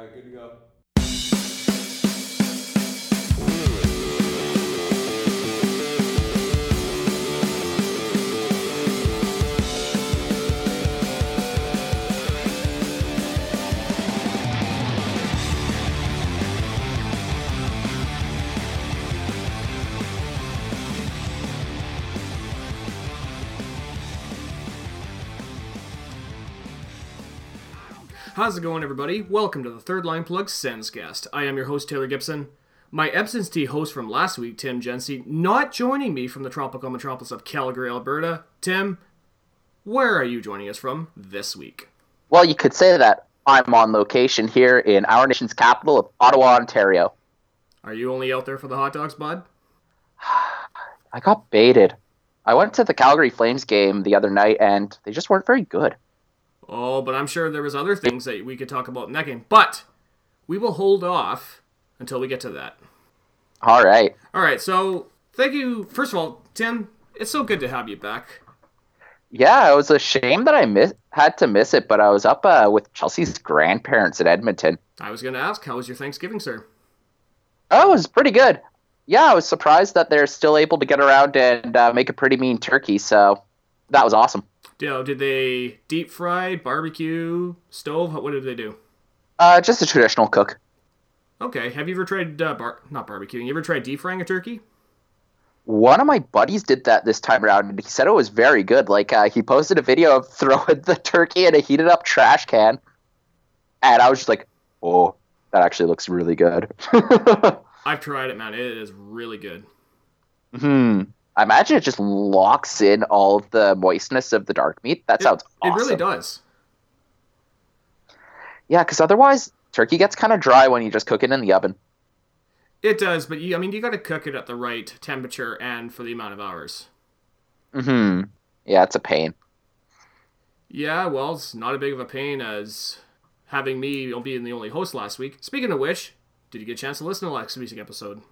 All right, good to go. How's it going, everybody? Welcome to the Third Line Plug Senscast. I am your host, Taylor Gibson. My absentee host from last week, Tim Jency, not joining me from the tropical metropolis of Calgary, Alberta. Tim, where are you joining us from this week? Well, you could say that I'm on location here in our nation's capital of Ottawa, Ontario. Are you only out there for the hot dogs, bud? I got baited. I went to the Calgary Flames game the other night and they just weren't very good. Oh, but I'm sure there was other things that we could talk about in that game. But we will hold off until we get to that. All right. All right, so thank you. First of all, Tim, it's so good to have you back. Yeah, it was a shame that I miss, had to miss it, but I was up uh, with Chelsea's grandparents in Edmonton. I was going to ask, how was your Thanksgiving, sir? Oh, it was pretty good. Yeah, I was surprised that they're still able to get around and uh, make a pretty mean turkey, so that was awesome. You know, did they deep fry, barbecue, stove? What did they do? Uh, just a traditional cook. Okay. Have you ever tried uh, bar not barbecuing? You ever tried deep frying a turkey? One of my buddies did that this time around, and he said it was very good. Like uh, he posted a video of throwing the turkey in a heated up trash can, and I was just like, "Oh, that actually looks really good." I've tried it, man. It is really good. hmm. I imagine it just locks in all of the moistness of the dark meat. That sounds awesome. It really does. Yeah, because otherwise turkey gets kind of dry when you just cook it in the oven. It does, but you, I mean, you got to cook it at the right temperature and for the amount of hours. Hmm. Yeah, it's a pain. Yeah, well, it's not a big of a pain as having me being the only host last week. Speaking of which, did you get a chance to listen to last week's episode?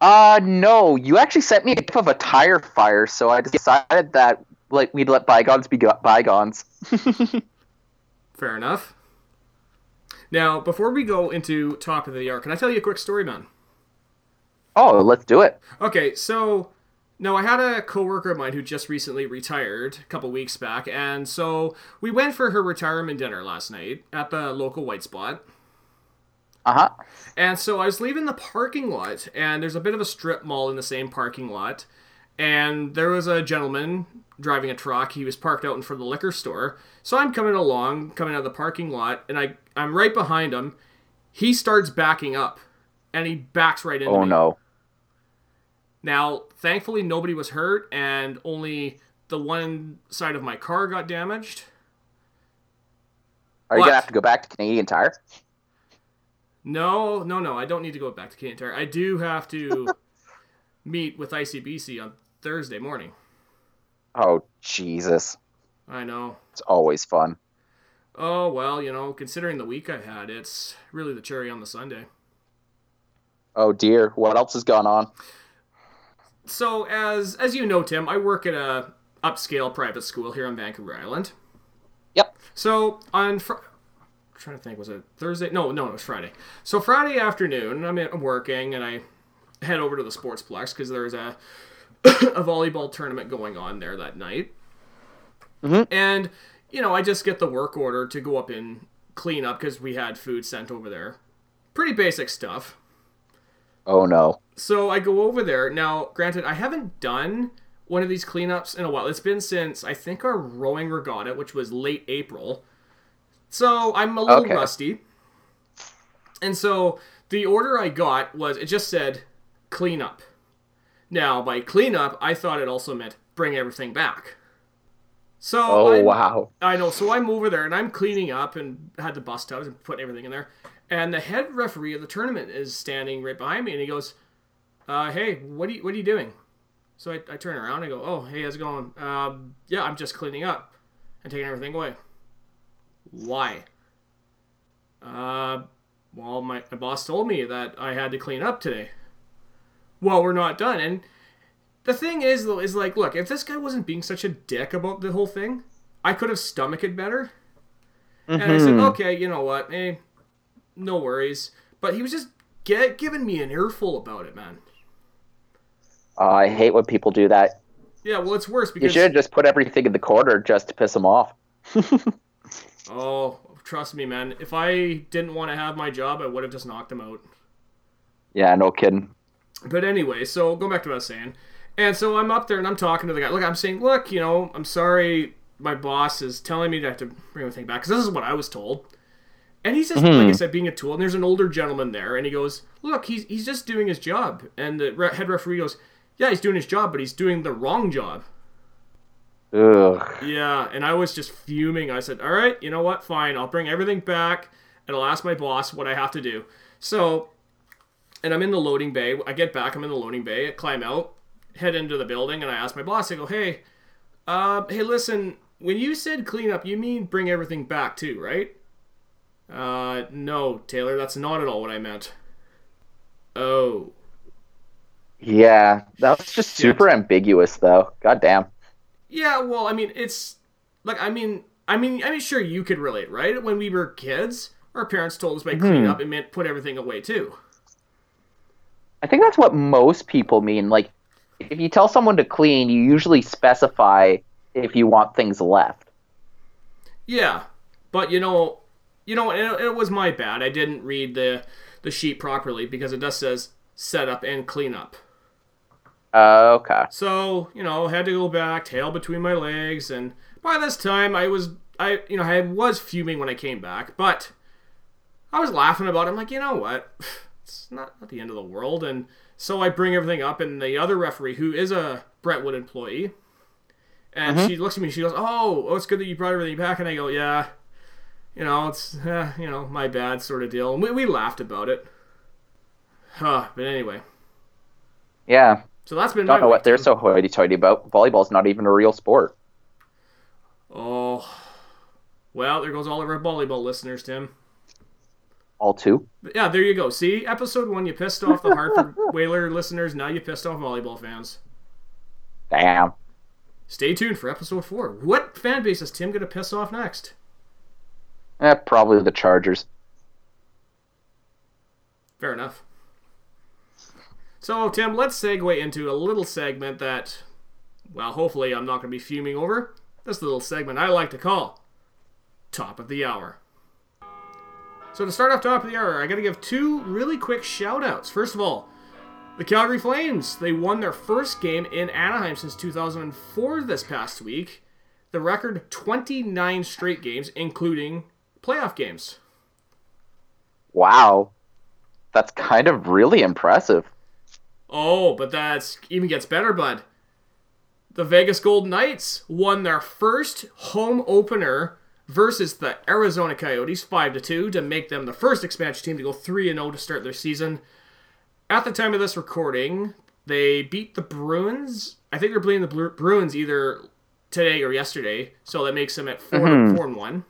Uh, no. You actually sent me a gif of a tire fire, so I decided that like we'd let bygones be bygones. Fair enough. Now, before we go into top of the hour, can I tell you a quick story, man? oh, let's do it. Okay, so no, I had a coworker of mine who just recently retired a couple weeks back, and so we went for her retirement dinner last night at the local white spot. Uh huh. And so I was leaving the parking lot, and there's a bit of a strip mall in the same parking lot. And there was a gentleman driving a truck. He was parked out in front of the liquor store. So I'm coming along, coming out of the parking lot, and I, I'm right behind him. He starts backing up, and he backs right into Oh me. no. Now, thankfully, nobody was hurt, and only the one side of my car got damaged. Are you What? gonna have to go back to Canadian Tire? No, no, no. I don't need to go back to Canadian Tire. I do have to meet with ICBC on Thursday morning. Oh Jesus, I know. it's always fun. Oh well, you know, considering the week I've had, it's really the cherry on the sundae. Oh dear, what else has gone on? So as as you know, Tim, I work at a upscale private school here on Vancouver Island. Yep. So on fr- trying to think, was it Thursday? No, no, it was Friday. So Friday afternoon, I'm in- working and I head over to the Sportsplex because there's a a volleyball tournament going on there that night. Mhm. And you know, I just get the work order to go up and clean up because we had food sent over there. Pretty basic stuff. Oh no. So I go over there. Now, granted, I haven't done one of these cleanups in a while. It's been since I think our rowing regatta, which was late April. So I'm a little Okay. rusty. And so the order I got was it just said clean up. Now, by clean up, I thought it also meant bring everything back. So Oh I'm- wow. I know. So I'm over there and I'm cleaning up and had the bus tubs and putting everything in there. And the head referee of the tournament is standing right behind me and he goes, uh, "Hey, what are you what are you doing?" So I, I turn around and I go, "Oh, hey, how's it going?" Um, yeah, I'm just cleaning up and taking everything away. Why? Uh, well, my, my boss told me that I had to clean up today. Well, we're not done. And the thing is, though, is like, look, if this guy wasn't being such a dick about the whole thing, I could have stomached it better. And I said, Mhm. okay, you know what? Eh, no worries. But he was just get, giving me an earful about it, man. Oh, I hate when people do that. Yeah, well, it's worse because. You should have just put everything in the corner just to piss him off. oh, trust me, man. If I didn't want to have my job, I would have just knocked him out. Yeah, no kidding. But anyway, so go back to what I was saying. And so I'm up there and I'm talking to the guy. Look, I'm saying, look, you know, I'm sorry, my boss is telling me to have to bring everything back because this is what I was told. And he's just, like I hmm. said, being a tool. And there's an older gentleman there, and he goes, look, he's he's just doing his job. And the re- head referee goes, yeah, he's doing his job, but he's doing the wrong job. Ugh. Yeah, and I was just fuming. I said, "All right, you know what? Fine. I'll bring everything back, and I'll ask my boss what I have to do." So, and I'm in the loading bay. I get back. I'm in the loading bay. I climb out, head into the building, and I ask my boss. I go, "Hey, uh, hey, listen. When you said clean up, you mean bring everything back too, right?" Uh, no, Taylor. That's not at all what I meant. Oh. Yeah, that was just super ambiguous, though. God damn. Yeah, well, I mean, it's like I mean, I mean, I mean, sure, you could relate, right? When we were kids, our parents told us by mm-hmm. clean up, it meant put everything away too. I think that's what most people mean. Like, if you tell someone to clean, you usually specify if you want things left. Yeah, but you know, you know, it, it was my bad. I didn't read the the sheet properly because it just says set up and clean up. Uh, okay. So you know, had to go back, tail between my legs, and by this time I was, I you know, I was fuming when I came back, but I was laughing about it. I'm like, you know what? It's not, not the end of the world. And so I bring everything up, and the other referee, who is a Brentwood employee, and she looks at me. She goes, "Oh, oh, it's good that you brought everything back." And I go, "Yeah, you know, it's eh, you know my bad sort of deal." And we, we laughed about it. Huh, but anyway, Yeah. So that's been Don't know what they're so hoity-toity about. Volleyball's not even a real sport. Oh, well, there goes all of our volleyball listeners, Tim. All two. Yeah, there you go. See, episode one, you pissed off the Hartford Whaler listeners. Now you pissed off volleyball fans. Damn. Stay tuned for episode four. What fan base is Tim going to piss off next? Eh, probably the Chargers. Fair enough. So, Tim, let's segue into a little segment that, well, hopefully I'm not going to be fuming over. This little segment I like to call Top of the Hour. So, to start off Top of the Hour, I got to give two really quick shout outs. First of all, the Calgary Flames. They won their first game in Anaheim since 2004 this past week. The record 29 straight games, including playoff games. Wow. That's kind of really impressive. Oh, but that's even gets better, bud. The Vegas Golden Knights won their first home opener versus the Arizona Coyotes 5 to 2 to make them the first expansion team to go 3 and 0 to start their season. At the time of this recording, they beat the Bruins. I think they're playing the Bru- Bruins either today or yesterday, so that makes them at 4 Mhm. 4 and 1.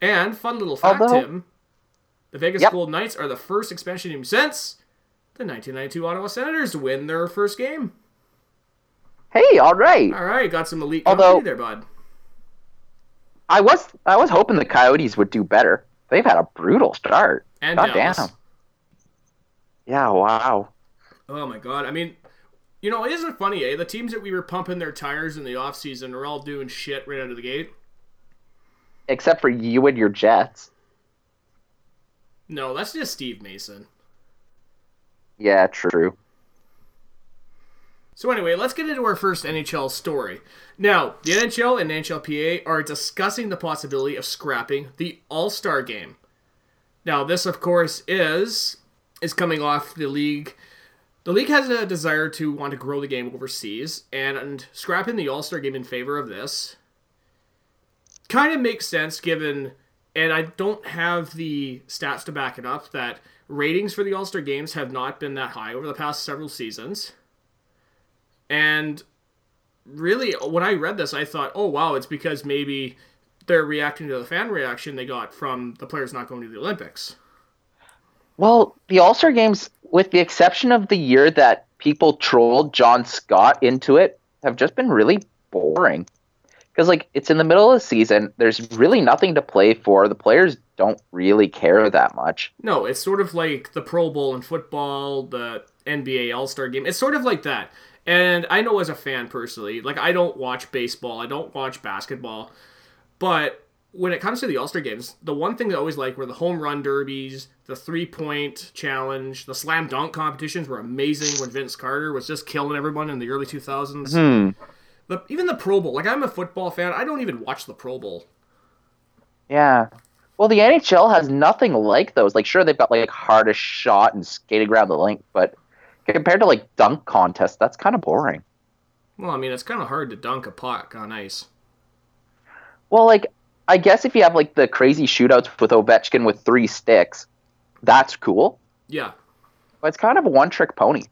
And fun little fact, Although- Tim, the Vegas Yep. Golden Knights are the first expansion team since the 1992 Ottawa Senators win their first game. Hey, all right. All right, got some elite Although- there, bud. I was I was hoping the Coyotes would do better. They've had a brutal start. And God Dallas. damn. Yeah, wow. Oh my god. I mean, you know, isn't it funny, eh? The teams that we were pumping their tires in the offseason are all doing shit right out of the gate. Except for you and your Jets. No, that's just Steve Mason. Yeah, true. So anyway, let's get into our first NHL story. Now, the NHL and NHLPA are discussing the possibility of scrapping the All-Star game. Now, this of course is is coming off the league. The league has a desire to want to grow the game overseas, and, scrapping the All-Star game in favor of this kind of makes sense given and I don't have the stats to back it up that ratings for the All-Star games have not been that high over the past several seasons. And really, when I read this, I thought, oh, wow, it's because maybe they're reacting to the fan reaction they got from the players not going to the Olympics. Well, the All Star games, with the exception of the year that people trolled John Scott into it, have just been really boring. Because like it's in the middle of the season. There's really nothing to play for. The players don't really care that much. No, it's sort of like the Pro Bowl in football, the NBA All Star game. It's sort of like that. And I know as a fan personally, like I don't watch baseball, I don't watch basketball, but when it comes to the All Star games, the one thing I always like were the home run derbies, the three point challenge, the slam dunk competitions were amazing when Vince Carter was just killing everyone in the early 2000s. Hmm. The, even the Pro Bowl, like I'm a football fan, I don't even watch the Pro Bowl. Yeah. Well, the NHL has nothing like those. Like, sure, they've got like hardest shot and skating around the link, but compared to like dunk contests, that's kind of boring. Well, I mean, it's kind of hard to dunk a puck on ice. Well, like, I guess if you have like the crazy shootouts with Ovechkin with three sticks, that's cool. Yeah. But it's kind of a one trick pony.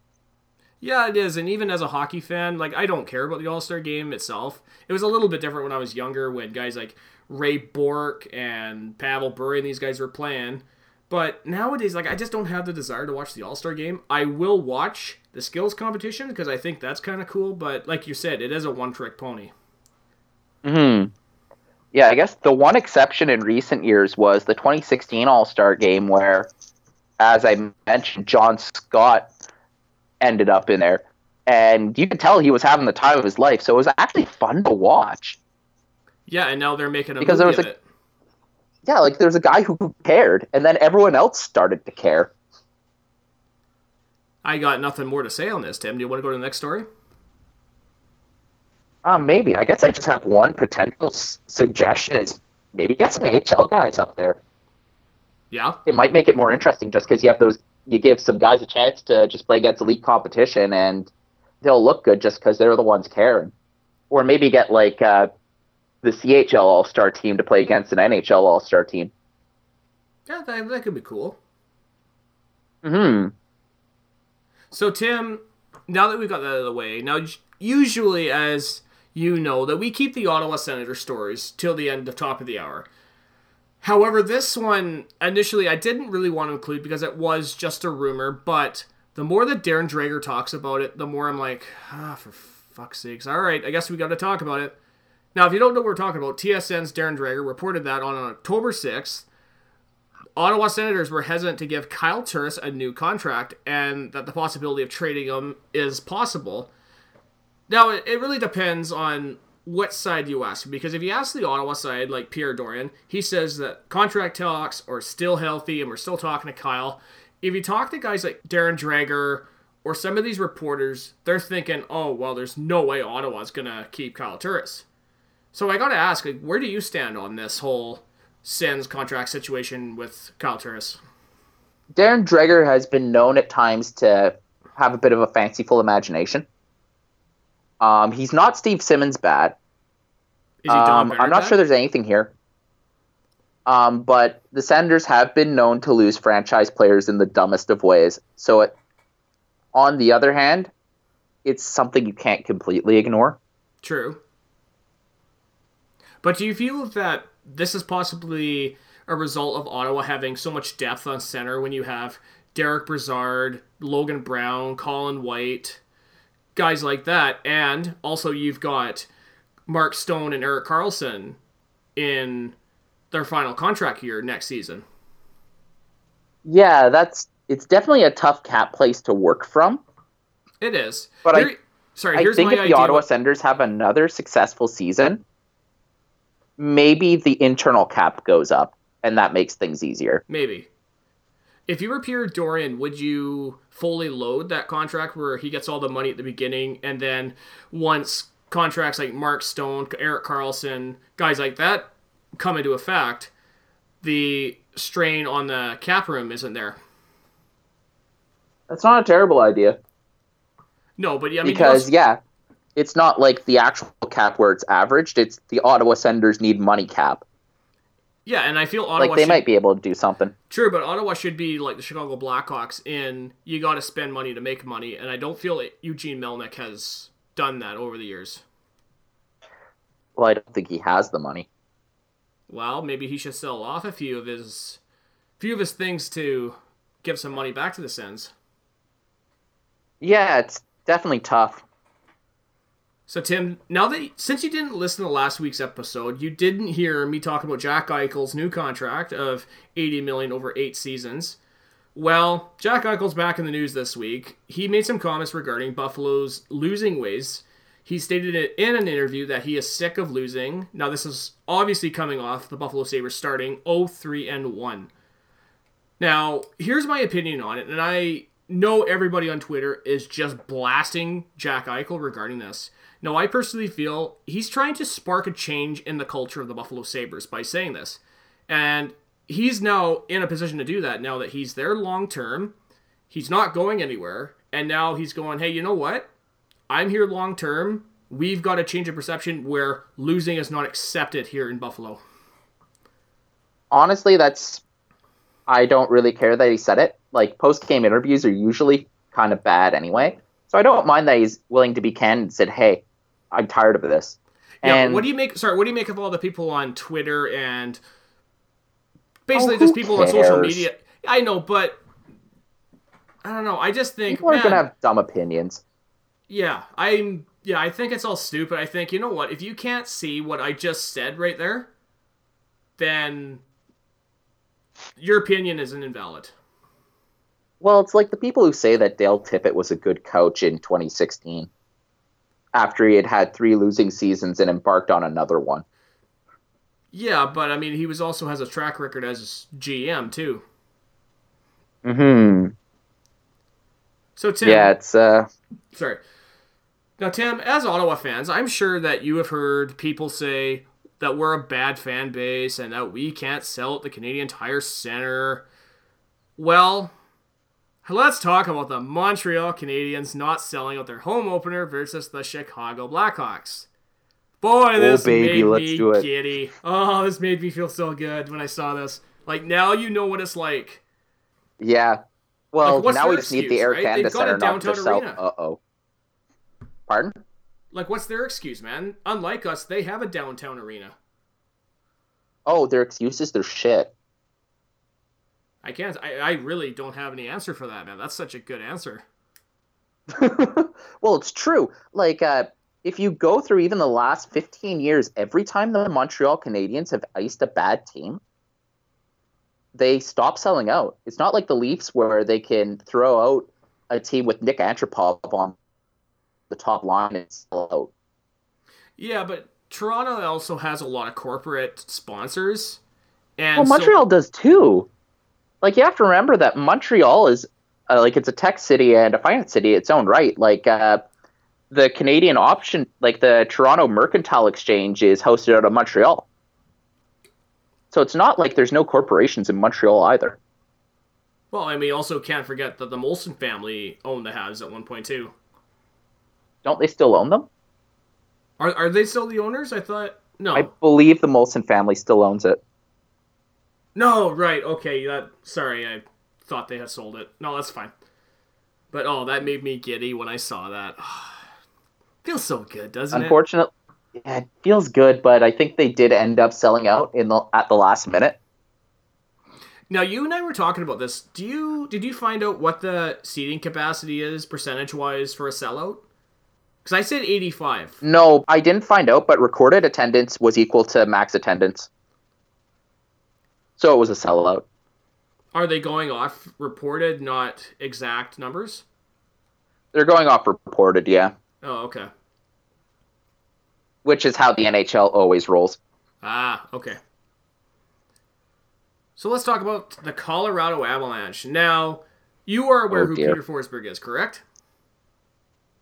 Yeah, it is. And even as a hockey fan, like I don't care about the All Star game itself. It was a little bit different when I was younger when guys like Ray Bourque and Pavel Bure and these guys were playing. But nowadays, like I just don't have the desire to watch the All Star game. I will watch the skills competition because I think that's kind of cool. But like you said, it is a one trick pony. Hmm. Yeah, I guess the one exception in recent years was the 2016 All Star game where, as I mentioned, John Scott ended up in there. And you could tell he was having the time of his life. So it was actually fun to watch. Yeah, and now they're making a Because movie there was a- it. Yeah, like there's a guy who cared, and then everyone else started to care. I got nothing more to say on this, Tim. Do you want to go to the next story? Um, maybe. I guess I just have one potential s- suggestion is maybe get some AHL guys up there. Yeah. It might make it more interesting just because you have those. You give some guys a chance to just play against elite competition, and they'll look good just because they're the ones caring. Or maybe get like uh, the CHL All Star team to play against an NHL All Star team. Yeah, that, that could be cool. Hmm. So Tim, now that we've got that out of the way, now usually as you know that we keep the Ottawa Senator stories till the end of the top of the hour. However, this one initially I didn't really want to include because it was just a rumor, but the more that Darren Dreger talks about it, the more I'm like, ah, for fuck's sakes. All right, I guess we got to talk about it. Now, if you don't know what we're talking about, TSN's Darren Dreger reported that on October 6th, Ottawa Senators were hesitant to give Kyle Turris a new contract and that the possibility of trading him is possible. Now, it, it really depends on what side you ask, because if you ask the Ottawa side, like Pierre Dorion, he says that contract talks are still healthy and we're still talking to Kyle. If you talk to guys like Darren Dreger or some of these reporters, they're thinking, oh, well, there's no way Ottawa's going to keep Kyle Turris. So I got to ask, like, where do you stand on this whole Sens contract situation with Kyle Turris? Darren Dreger has been known at times to have a bit of a fanciful imagination. Um, he's not Steve Simmons bad. Um, I'm not sure there's anything here. Um, but the Senators have been known to lose franchise players in the dumbest of ways. So, it, on the other hand, it's something you can't completely ignore. True. But do you feel that this is possibly a result of Ottawa having so much depth on center when you have Derick Brassard, Logan Brown, Colin White, guys like that, and also you've got Mark Stone and Erik Karlsson in their final contract year next season. Yeah, that's it's definitely a tough cap place to work from. It is. But I- Here- sorry, I think my if the. Ottawa what- Senators have another successful season, maybe the internal cap goes up, and that makes things easier. Maybe. If you were Pierre Dorion, would you fully load that contract where he gets all the money at the beginning and then once contracts like Mark Stone, Erik Karlsson, guys like that come into effect, the strain on the cap room isn't there? That's not a terrible idea No, but yeah, I mean, because also- yeah, it's not like the actual cap where it's averaged. It's the Ottawa Senators need money cap. yeah, and I feel Ottawa Like they should, might be able to do something. true, but Ottawa should be like the Chicago Blackhawks in you got to spend money to make money, and I don't feel Eugene Melnyk has done that over the years. Well, I don't think he has the money. Well, maybe he should sell off a few of his few of his things to give some money back to the Sens. Yeah, it's definitely tough. So Tim, now that since you didn't listen to last week's episode, you didn't hear me talking about Jack Eichel's new contract of 80 million over 8 seasons. Well, Jack Eichel's back in the news this week. He made some comments regarding Buffalo's losing ways. He stated in an interview that he is sick of losing. Now this is obviously coming off the Buffalo Sabres starting 0-3 and 1. Now, here's my opinion on it, and I know everybody on Twitter is just blasting Jack Eichel regarding this. Now, I personally feel he's trying to spark a change in the culture of the Buffalo Sabres by saying this. And he's now in a position to do that now that he's there long term. He's not going anywhere. And now he's going, hey, you know what? I'm here long term. We've got to change of perception where losing is not accepted here in Buffalo. Honestly, that's. I don't really care that he said it. Like, post game interviews are usually kind of bad anyway. So I don't mind that he's willing to be candid and said, hey, I'm tired of this. Yeah, and what do you make? Sorry, what do you make of all the people on Twitter and basically Oh, just people on social media? I know, but I don't know. I just think, people are man, going to have dumb opinions. yeah, I'm, yeah, I think it's all stupid. I think you know what? If you can't see what I just said right there, then your opinion isn't invalid. Well, it's like the people who say that Dave Tippett was a good coach in 2016 after he had had three losing seasons and embarked on another one. Yeah, but I mean, he was also has a track record as GM too. Hmm. So Tim, Yeah, it's uh. Sorry. Now, Tim, as Ottawa fans, I'm sure that you have heard people say that we're a bad fan base and that we can't sell at the Canadian Tire Center. Well, let's talk about the Montreal Canadiens not selling out their home opener versus the Chicago Blackhawks. Boy, this baby, made me do it. giddy. Oh, this made me feel so good when I saw this. Like now you know what it's like. Yeah. Well, Like, now we just need the Air right? Canada They've got a Center not to sell. Uh oh. Pardon? Like, what's their excuse, man? Unlike us, they have a downtown arena. Oh, their excuses, they're shit. I can't. I, I really don't have any answer for that, man. That's such a good answer. well, it's true. Like, uh, if you go through even the last 15 years, every time the Montreal Canadiens have iced a bad team, they stop selling out. It's not like the Leafs where they can throw out a team with Nik Antropov on the top line and sell out. Yeah, but Toronto also has a lot of corporate sponsors, and Well, so- Montreal does too. Like you have to remember that Montreal is uh, like it's a tech city and a finance city its own right. Like uh, the Canadian option, like the Toronto Mercantile Exchange, is hosted out of Montreal. So it's not like there's no corporations in Montreal either. well, and we also can't forget that the Molson family owned the Habs at one point too. Don't they still own them? Are are they still the owners? I thought no, I believe the Molson family still owns it. no, right, okay. That sorry, I thought they had sold it. No, that's fine. But oh, that made me giddy when I saw that. Feels so good, doesn't it? Unfortunately, yeah, it feels good, but I think they did end up selling out in the at the last minute. Now you and I were talking about this. Do you did you find out what the seating capacity is percentage wise for a sellout? Because I said eighty five. No, I didn't find out, but recorded attendance was equal to max attendance. So it was a sellout. Are they going off reported, not exact numbers? They're going off reported, yeah, Oh, okay. which is how the NHL always rolls. Ah, okay. So let's talk about the Colorado Avalanche. Now, you are aware Oh, who dear. Peter Forsberg is, correct?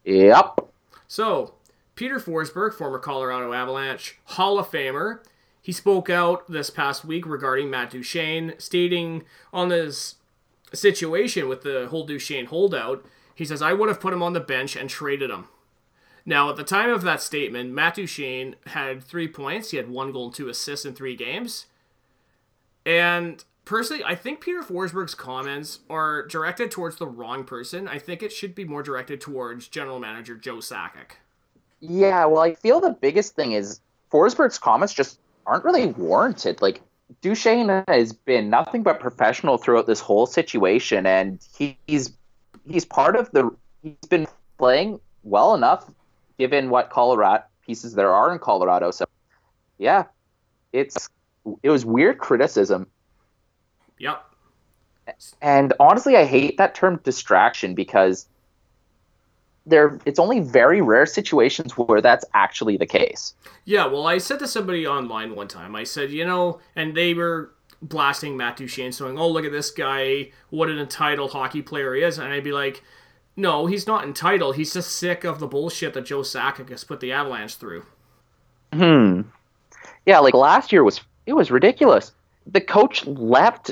Yep. So, Peter Forsberg, former Colorado Avalanche Hall of Famer, he spoke out this past week regarding Matt Duchene, stating on this situation with the whole Duchene holdout, he says, I would have put him on the bench and traded him. Now, at the time of that statement, Matt Duchene had three points. He had one goal and two assists in three games. And personally, I think Peter Forsberg's comments are directed towards the wrong person. I think it should be more directed towards general manager Joe Sakic. Yeah, well, I feel the biggest thing is Forsberg's comments just aren't really warranted. Like, Duchene has been nothing but professional throughout this whole situation, and he's he's part of the. He's been playing well enough given what Colorado pieces there are in Colorado. So, yeah, it's it was weird criticism. Yep. And honestly, I hate that term distraction because there it's only very rare situations where that's actually the case. Yeah, well, I said to somebody online one time, I said, you know, and they were blasting Matt Duchene, saying, "Oh, look at this guy! What an entitled hockey player he is," and I'd be like, "No, he's not entitled. He's just sick of the bullshit that Joe Sakic has put the Avalanche through." Hmm. Yeah, like last year was it was ridiculous. The coach left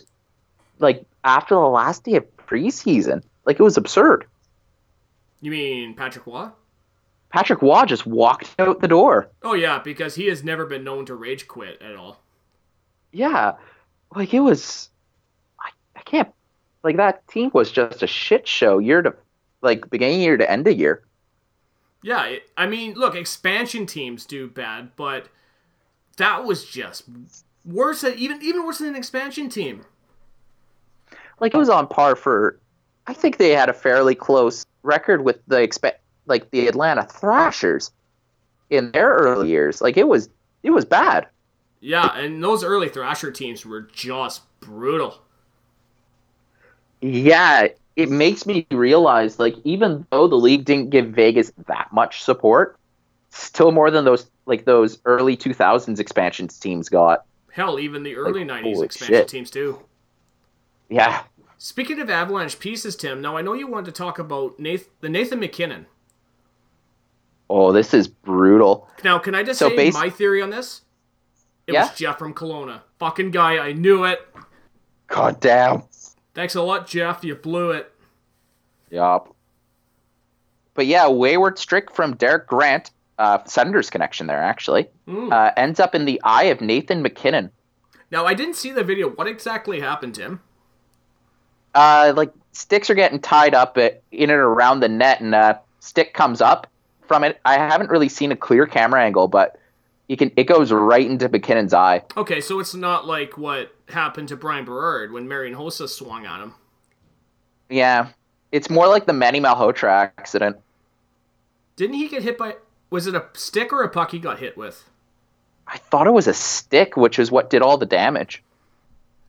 like after the last day of preseason. Like it was absurd. You mean Patrick Roy? Patrick Roy just walked out the door. Oh yeah, because he has never been known to rage quit at all. Yeah, like it was. I, I can't. Like that team was just a shit show year to, like beginning year to end of year. Yeah, I mean, look, expansion teams do bad, but that was just worse than even even worse than an expansion team. Like it was on par for. I think they had a fairly close record with the expect like the Atlanta Thrashers in their early years. Like it was it was bad. Yeah, and those early Thrasher teams were just brutal. Yeah, it makes me realize like even though the league didn't give Vegas that much support, still more than those like those early 2000s expansions teams got. Hell, even the early Like, 90s holy expansion shit. teams too. Yeah. Speaking of Avalanche pieces, Tim, now I know you wanted to talk about Nathan, the Nathan MacKinnon. Oh, this is brutal. Now, can I just So say my theory on this? It Yeah? was Jeff from Kelowna. Fucking guy, I knew it. God damn. Thanks a lot, Jeff. You blew it. Yup. But yeah, wayward strick from Derek Grant, uh, Senators connection there actually, Mm. uh, ends up in the eye of Nathan MacKinnon. Now, I didn't see the video. What exactly happened, Tim? Uh, like sticks are getting tied up at, in and around the net, and a stick comes up from it. I haven't really seen a clear camera angle, but you can. It goes right into MacKinnon's eye. Okay, so it's not like what happened to Bryan Berard when Marian Hossa swung at him. Yeah, it's more like the Manny Malhotra accident. Didn't he get hit by. Was it a stick or a puck he got hit with? I thought it was a stick, which is what did all the damage.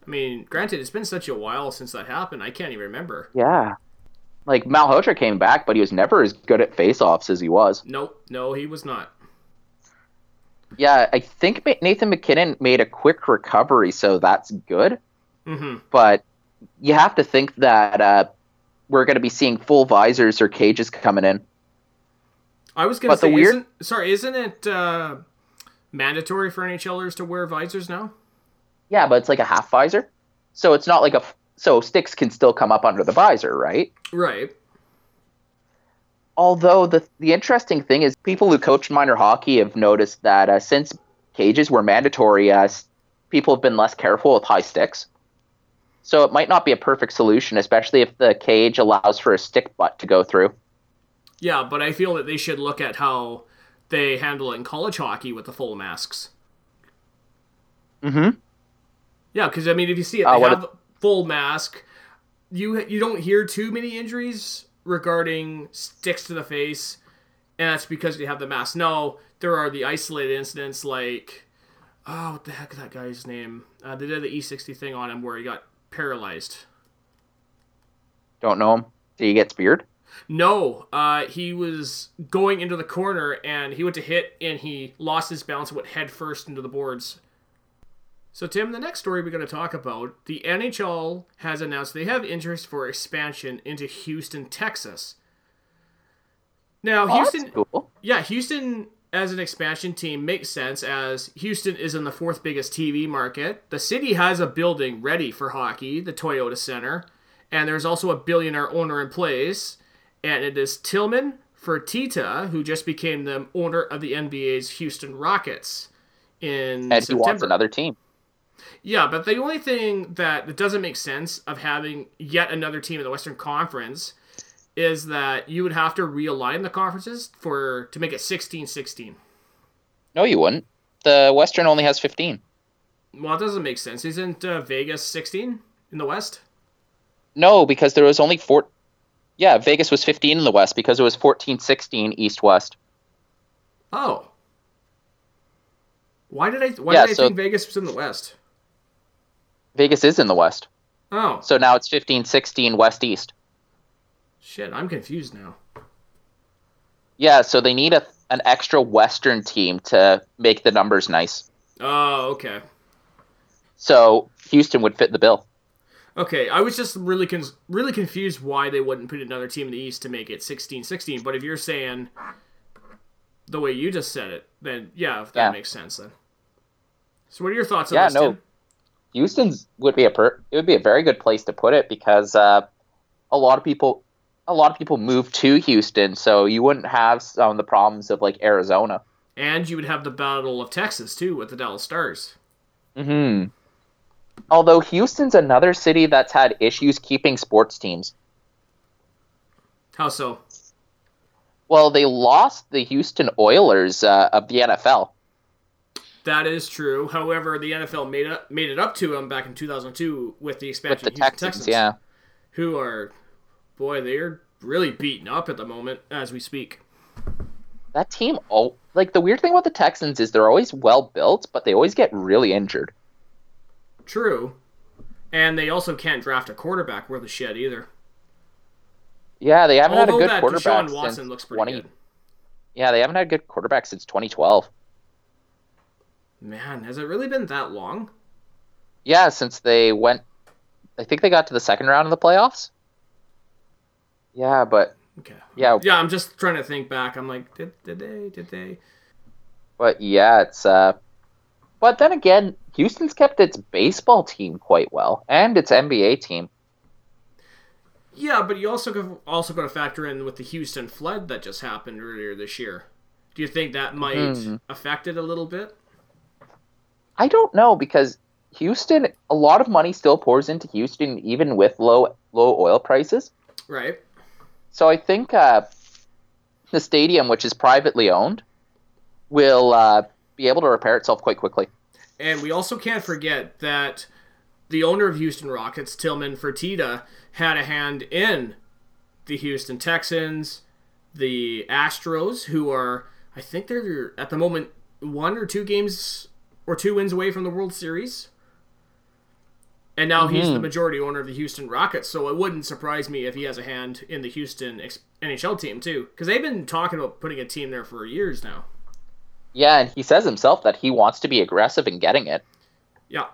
I mean, granted, it's been such a while since that happened. I can't even remember. Yeah. Like Malhotra came back, but he was never as good at face-offs as he was. Nope, no, he was not. Yeah, I think Nathan MacKinnon made a quick recovery, so that's good. hmm But you have to think that uh, we're going to be seeing full visors or cages coming in. I was But the say, weird- isn't, sorry, isn't it uh, mandatory for NHLers to wear visors now? Yeah, but it's like a half visor, so it's not like a f- so sticks can still come up under the visor, right? Right. Although the the interesting thing is, people who coach minor hockey have noticed that uh, since cages were mandatory, uh, people have been less careful with high sticks. So it might not be a perfect solution, especially if the cage allows for a stick butt to go through. Yeah, but I feel that they should look at how they handle it in college hockey with the full masks. Mm-hmm. Yeah, because I mean, if you see it, Uh, they what have full mask. You you don't hear too many injuries regarding sticks to the face, and that's because they have the mask. No, there are the isolated incidents like, oh, what the heck is that guy's name? Uh, they did the E60 thing on him where he got paralyzed. Don't know him. Did he get speared? No, uh, he was going into the corner and he went to hit and he lost his balance and went head first into the boards. So, Tim, the next story we're going to talk about the NHL has announced they have interest for expansion into Houston, Texas. Now, Oh, that's Houston, cool. yeah, Houston as an expansion team makes sense as Houston is in the fourth biggest TV market. The city has a building ready for hockey, the Toyota Center, and there's also a billionaire owner in place, and it is Tillman Fertitta who just became the owner of the NBA's Houston Rockets in And he September. wants another team. Yeah, but the only thing that, doesn't make sense of having yet another team in the Western Conference is that you would have to realign the conferences for to make it 16-16. No, you wouldn't. The Western only has 15. Well, it doesn't make sense. Isn't uh, Vegas 16 in the West? No, because there was only four. Yeah, Vegas was 15 in the West because it was 14 16 East West. Oh. Why did I? Why Yeah, did I so- think Vegas was in the West? Vegas is in the West. Oh So now it's 15 16 West East. shit! I'm confused now. Yeah, so they need a an extra Western team to make the numbers nice. Oh, okay. So Houston would fit the bill. Okay, I was just really con- really confused why they wouldn't put another team in the East to make it 16-16. But if you're saying the way you just said it, then yeah, if that Yeah. makes sense then. So, what are your thoughts on Yeah, this? no. Tim? Houston's would be a per- it would be a very good place to put it because uh, a lot of people a lot of people move to Houston, so you wouldn't have some of the problems of like Arizona. And you would have the Battle of Texas too with the Dallas Stars. hmm Although Houston's another city that's had issues keeping sports teams. How so? Well, they lost the Houston Oilers uh, of the NFL. That is true. However, the NFL made it made it up to them back in 2002 with the With expansion the of Houston Texans, Texans, yeah. who are, boy, they're really beaten up at the moment as we speak. That team, oh, like the weird thing about the Texans is they're always well built, but they always get really injured. True, and they also can't draft a quarterback worth a shit either. Yeah, they haven't Although had a good quarterback Deshaun Watson since looks pretty 20. good. Yeah, they haven't had a good quarterback since 2012. Man, has it really been that long? Yeah, since they went, I think they got to the second round of the playoffs. Yeah, but Okay. yeah, Yeah, I'm just trying to think back. I'm like, did, did they? Did they? but yeah, it's uh, but then again, Houston's kept its baseball team quite well and its NBA team. Yeah, but you also go, also got to factor in with the Houston flood that just happened earlier this year. Do you think that might Mhm. affect it a little bit? I don't know because Houston, a lot of money still pours into Houston even with low low oil prices. Right. So I think uh, the stadium, which is privately owned, will uh, be able to repair itself quite quickly. And we also can't forget that the owner of Houston Rockets, Tillman Fertitta, had a hand in the Houston Texans, the Astros, who are, I think they're at the moment one or two games or two wins away from the World Series. And now he's the Mhm. majority owner of the Houston Rockets, so it wouldn't surprise me if he has a hand in the Houston NHL team too, because they've been talking about putting a team there for years now. Yeah, and he says himself that he wants to be aggressive in getting it. Yeah,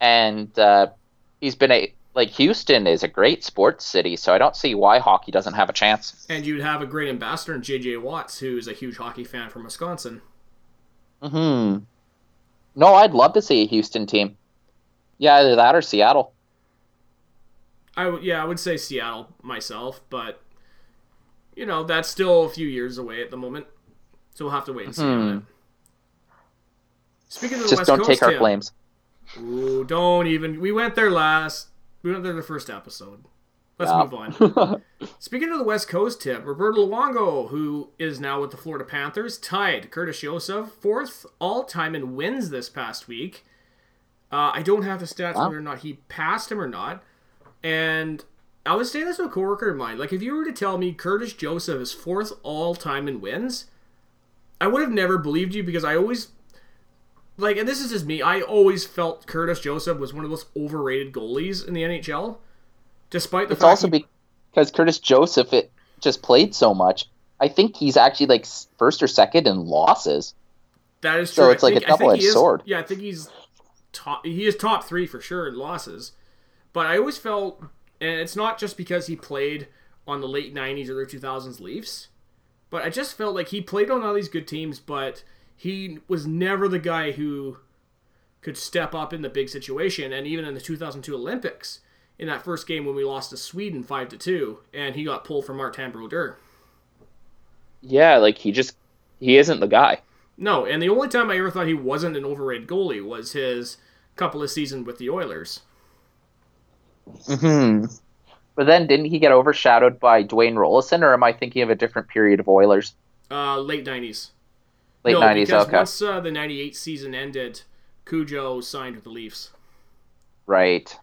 And uh, he's been a like Houston is a great sports city, so I don't see why hockey doesn't have a chance. And you'd have a great ambassador in J.J. Watts, who's a huge hockey fan from Wisconsin. Hmm. No, I'd love to see a Houston team. Yeah, either that or Seattle. I would, yeah, I would say Seattle myself, but you know that's still a few years away at the moment, so we'll have to wait and see Mhm. Speaking of the Just West don't Coast, take our Tim, flames. Ooh, don't even. We went there last. We went there the first episode. Let's Yeah. move on. Speaking of the West Coast tip, Roberto Luongo, who is now with the Florida Panthers, tied Curtis Joseph fourth all time in wins this past week. Uh, I don't have the stats Wow. whether or not he passed him or not. And I was saying this to a coworker of mine. Like, if you were to tell me Curtis Joseph is fourth all time in wins, I would have never believed you because I always like, and this is just me. I always felt Curtis Joseph was one of the most overrated goalies in the NHL, despite the it's also he- because Curtis Joseph it just played so much. I think he's actually like first or second in losses. That is So true. it's I like a think- I think double-edged sword. Yeah, I think he's top. He is top three for sure in losses. But I always felt, and it's not just because he played on the late '90s, or early 2000s Leafs, but I just felt like he played on all these good teams, but he was never the guy who could step up in the big situation. And even in the 2002 Olympics, in that first game when we lost to Sweden five to two, and he got pulled for Martin Brodeur. Yeah, like he just he isn't the guy. No, and the only time I ever thought he wasn't an overrated goalie was his couple of seasons with the Oilers. Hmm. But then didn't he get overshadowed by Dwayne Roloson, or am I thinking of a different period of Oilers? Uh, late nineties. Late no, nineties. because Okay. once uh, the '98 season ended, Cujo signed with the Leafs. Right.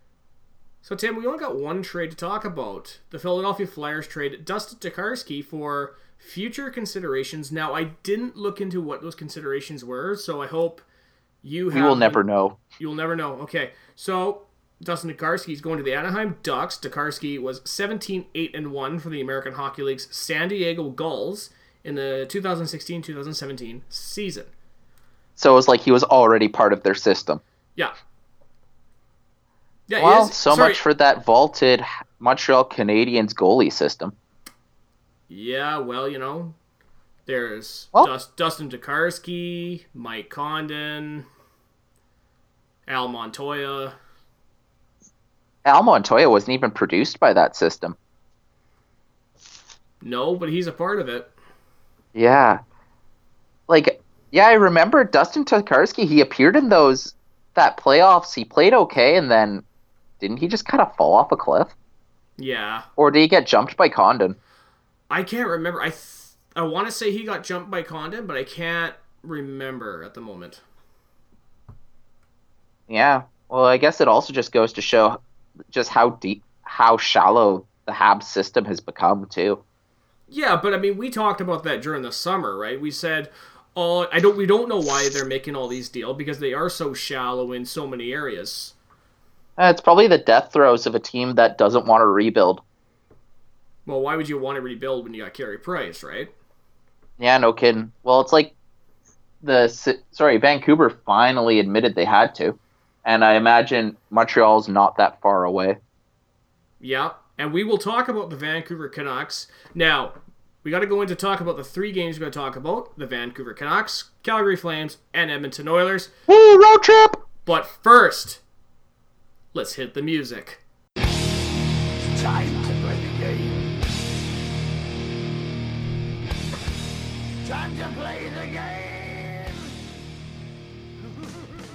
So Tim, we only got one trade to talk about: the Philadelphia Flyers trade Dustin Tokarski for future considerations. Now, I didn't look into what those considerations were, so I hope you have. You will never know. You'll never know. Okay, so Dustin Tokarski is going to the Anaheim Ducks. Tokarski was 17 8 and 1 for the American Hockey League's San Diego Gulls in the 2016 2017 season. So it was like he was already part of their system. Yeah. Yeah, Well, so sorry. much for that vaulted Montreal Canadiens goalie system. Yeah, well, you know, there's Well- Dus- Dustin Tokarski, Mike Condon, Al Montoya. Al Montoya wasn't even produced by that system. No, but he's a part of it. Yeah. Like, yeah, I remember Dustin Tokarski. He appeared in those that playoffs. He played okay, and then didn't he just kind of fall off a cliff, Yeah, or did he get jumped by Condon? I can't remember. I th- I want to say he got jumped by Condon, but I can't remember at the moment. Yeah. Well, I guess it also just goes to show just how deep, how shallow the Habs system has become too. Yeah, but I mean, we talked about that during the summer, right? We said, "Oh, I don't. We don't know why they're making all these deals because they are so shallow in so many areas." Uh, It's probably the death throes of a team that doesn't want to rebuild. Well, why would you want to rebuild when you got Carey Price, right? Yeah, no kidding. Well, it's like the sorry, Vancouver finally admitted they had to, and I imagine Montreal's not that far away. Yeah, and we will talk about the Vancouver Canucks. Now, we got to go into talk about the three games we're going to talk about the Vancouver Canucks, Calgary Flames, and Edmonton Oilers. Woo, road trip! But first, let's hit the music. Time to play the game. Time to play the game.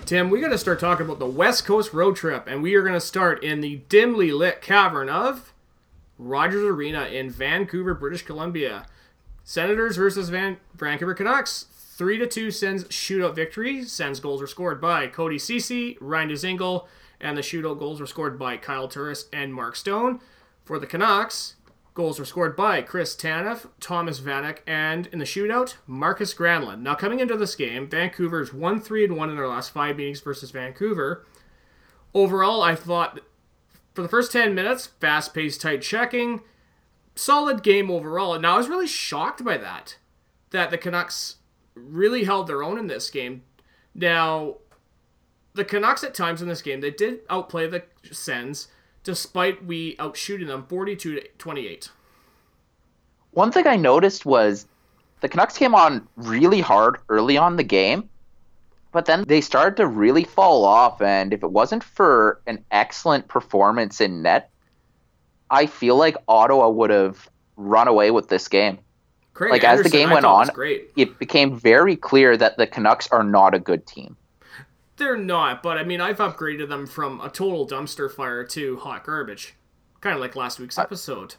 Tim, we got to start talking about the West Coast road trip, and we are going to start in the dimly lit cavern of Rogers Arena in Vancouver, British Columbia. Senators versus Van- Vancouver Canucks. 3 to 2 Sens shootout victory. Sens goals were scored by Cody Ceci, Ryan Dzingel, and the shootout goals were scored by Kyle Turris and Mark Stone. For the Canucks, goals were scored by Chris Tanev, Thomas Vanek, and in the shootout, Markus Granlund. Now, coming into this game, Vancouver's 1 3 and 1 in their last five meetings versus Vancouver. Overall, I thought for the first 10 minutes, fast paced, tight checking, solid game overall. And now, I was really shocked by that, that the Canucks really held their own in this game. Now, the Canucks at times in this game, they did outplay the Sens, despite we outshooting them 42 to 28. One thing I noticed was the Canucks came on really hard early on the game, but then they started to really fall off. And if it wasn't for an excellent performance in net, I feel like Ottawa would have run away with this game. Craig Like, as the game went on-. It became very clear that the Canucks are not a good team. They're not, but I mean, I've upgraded them from a total dumpster fire to hot garbage, kind of like last week's episode.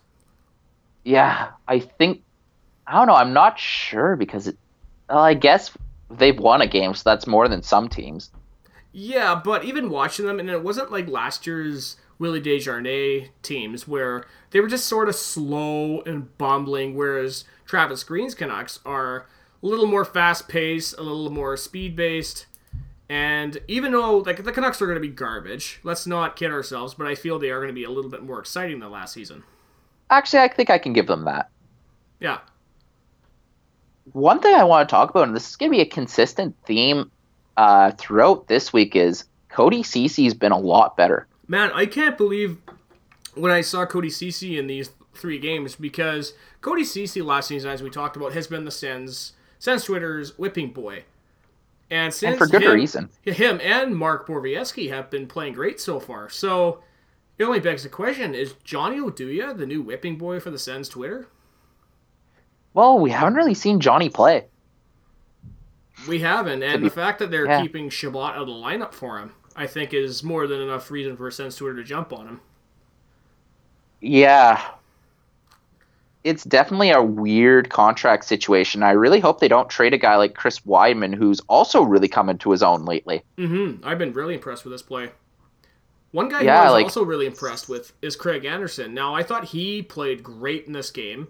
Yeah, I think I don't know. I'm not sure because it, well, I guess they've won a game, so that's more than some teams. Yeah, but even watching them, and it wasn't like last year's Willie Desjardins teams where they were just sort of slow and bumbling, whereas Travis Green's Canucks are a little more fast paced, a little more speed based. And even though like the Canucks are going to be garbage, let's not kid ourselves, but I feel they are going to be a little bit more exciting than last season. Actually, I think I can give them that. Yeah, One thing I want to talk about, and this is going to be a consistent theme uh, throughout this week, is Cody Ceci's been a lot better. Man, I can't believe when I saw Cody Ceci in these three games because Cody Ceci last season, as we talked about, has been the Sens Sens Twitter's whipping boy, and since And for good him, reason. him and Mark Borowiecki have been playing great so far. So it only begs the question: Is Johnny Oduya the new whipping boy for the Sens Twitter? Well, we haven't really seen Johnny play. We haven't, and be- the fact that they're yeah. keeping Chabot out of the lineup for him, I think, is more than enough reason for Sens Twitter to jump on him. Yeah. It's definitely a weird contract situation. I really hope they don't trade a guy like Chris Wideman, who's also really come into his own lately. Mm-hmm. I've been really impressed with this play. One guy Yeah, who I was like- also really impressed with is Craig Anderson. Now, I thought he played great in this game,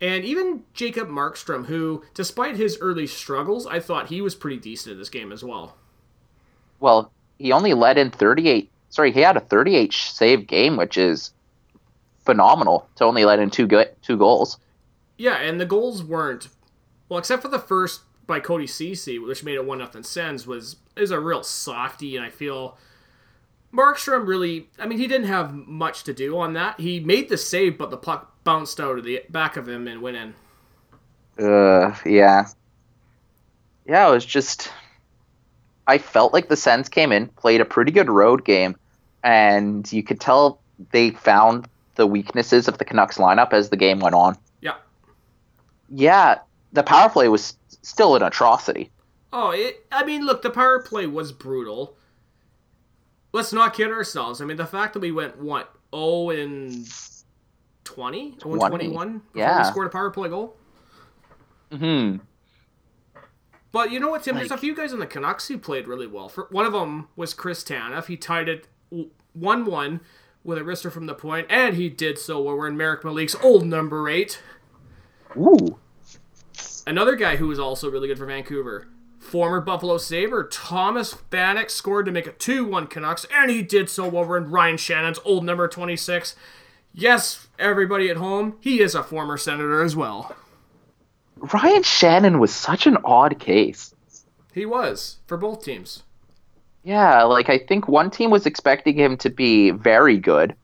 And even Jacob Markstrom, who, despite his early struggles, I thought he was pretty decent in this game as well. Well, he only led in 38. Sorry, he had a 38 save game, which is phenomenal to only let in two go- two goals. Yeah, and the goals weren't well, except for the first by Cody Ceci, which made it one nothing Sens, was is a real softy, and I feel Markstrom really. I mean, he didn't have much to do on that. He made the save, but the puck bounced out of the back of him and went in. Uh, yeah, yeah. It was just. I felt like the Sens came in, played a pretty good road game, and you could tell they found the weaknesses of the Canucks lineup as the game went on. Yeah. Yeah, the power play was still an atrocity. Oh, it, I mean, look, the power play was brutal. Let's not kid ourselves. I mean, the fact that we went what 0 and 20, 0 and 21 before Yeah. we scored a power play goal. Hmm. But you know what, Tim? There's a few guys in the Canucks who played really well. For one of them was Chris Tanev. He tied it one-one with a wrister from the point, and he did so while we're in Marek Malik's old number eight. Ooh. Another guy who was also really good for Vancouver, former Buffalo Sabre Thomas Vanek scored to make it 2-1 Canucks, and he did so while we're in Ryan Shannon's old number 26. Yes, everybody at home, he is a former Senator as well. Ryan Shannon was such an odd case. He was for both teams. Yeah, like I think one team was expecting him to be very good.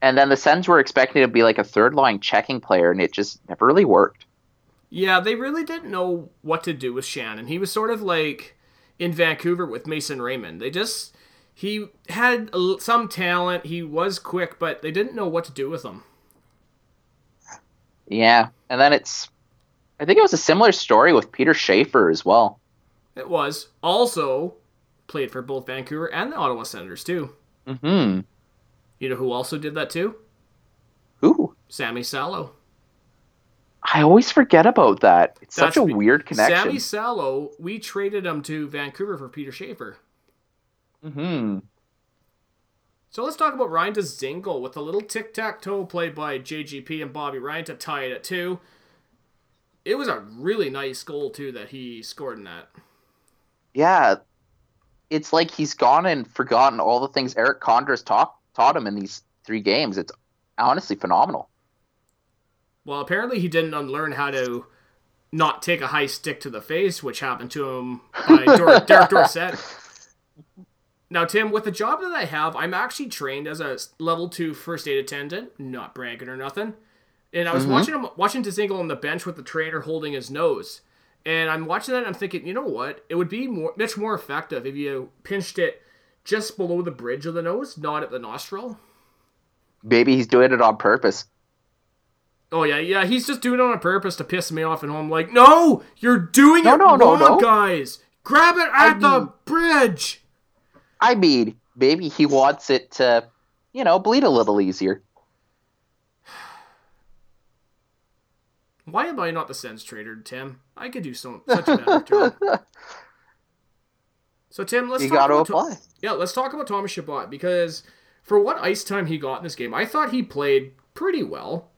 And then the Sens were expecting him to be like a third line checking player, and it just never really worked. Yeah, they really didn't know what to do with Shannon. He was sort of like in Vancouver with Mason Raymond. They just he had some talent. He was quick, but they didn't know what to do with him. Yeah. And then it's I think it was a similar story with Peter Schaefer as well. It was also played for both Vancouver and the Ottawa Senators too. Mm-hmm. You know who also did that too? Who? Sami Salo. I always forget about that. It's such a be- weird connection. Sami Salo, we traded him to Vancouver for Peter Schaefer. Mm-hmm. So let's talk about Ryan Dzingel with a little tic tac toe play by JGP and Bobby Ryan to tie it at two. It was a really nice goal too that he scored in that. Yeah. It's like he's gone and forgotten all the things Erik Condra's taught taught him in these three games. It's honestly phenomenal. Well, apparently he didn't unlearn how to not take a high stick to the face, which happened to him by Dor- Derek Dorsett. Now, Tim, with the job that I have, I'm actually trained as a level two first aid attendant. Not bragging or nothing. And I was mm-hmm. watching him watching Dzingel on the bench with the trainer holding his nose. And I'm watching that and I'm thinking, you know what? It would be more much more effective if you pinched it just below the bridge of the nose, not at the nostril. Maybe he's doing it on purpose. Oh yeah, yeah, he's just doing it on purpose to piss me off at home. Like, no, you're doing No, it no, no, wrong, no. guys. Grab it at the mean- bridge. I mean, maybe he wants it to, you know, bleed a little easier. Why am I not the sense trader, Tim? I could do so such a better job. So Tim, let's You talk about apply. yeah, let's talk about Thomas Chabot because for what ice time he got in this game, I thought he played pretty well.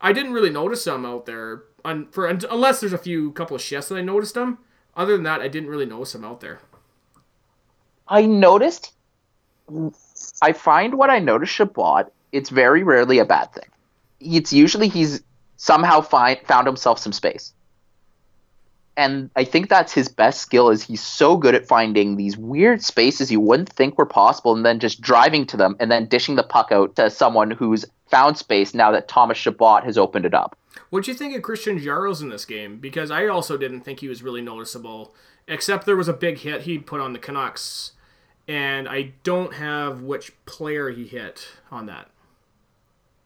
I didn't really notice him out there, un, for un- unless there's a few couple of shifts that I noticed him. Other than that, I didn't really notice him out there. I noticed. I find what I notice Chabot, it's very rarely a bad thing. It's usually he's somehow find, found himself some space. And I think that's his best skill is he's so good at finding these weird spaces you wouldn't think were possible and then just driving to them and then dishing the puck out to someone who's found space now that Thomas Chabot has opened it up. What do you think of Christian Jaros in this game? Because I also didn't think he was really noticeable, except there was a big hit he put on the Canucks, and I don't have which player he hit on that.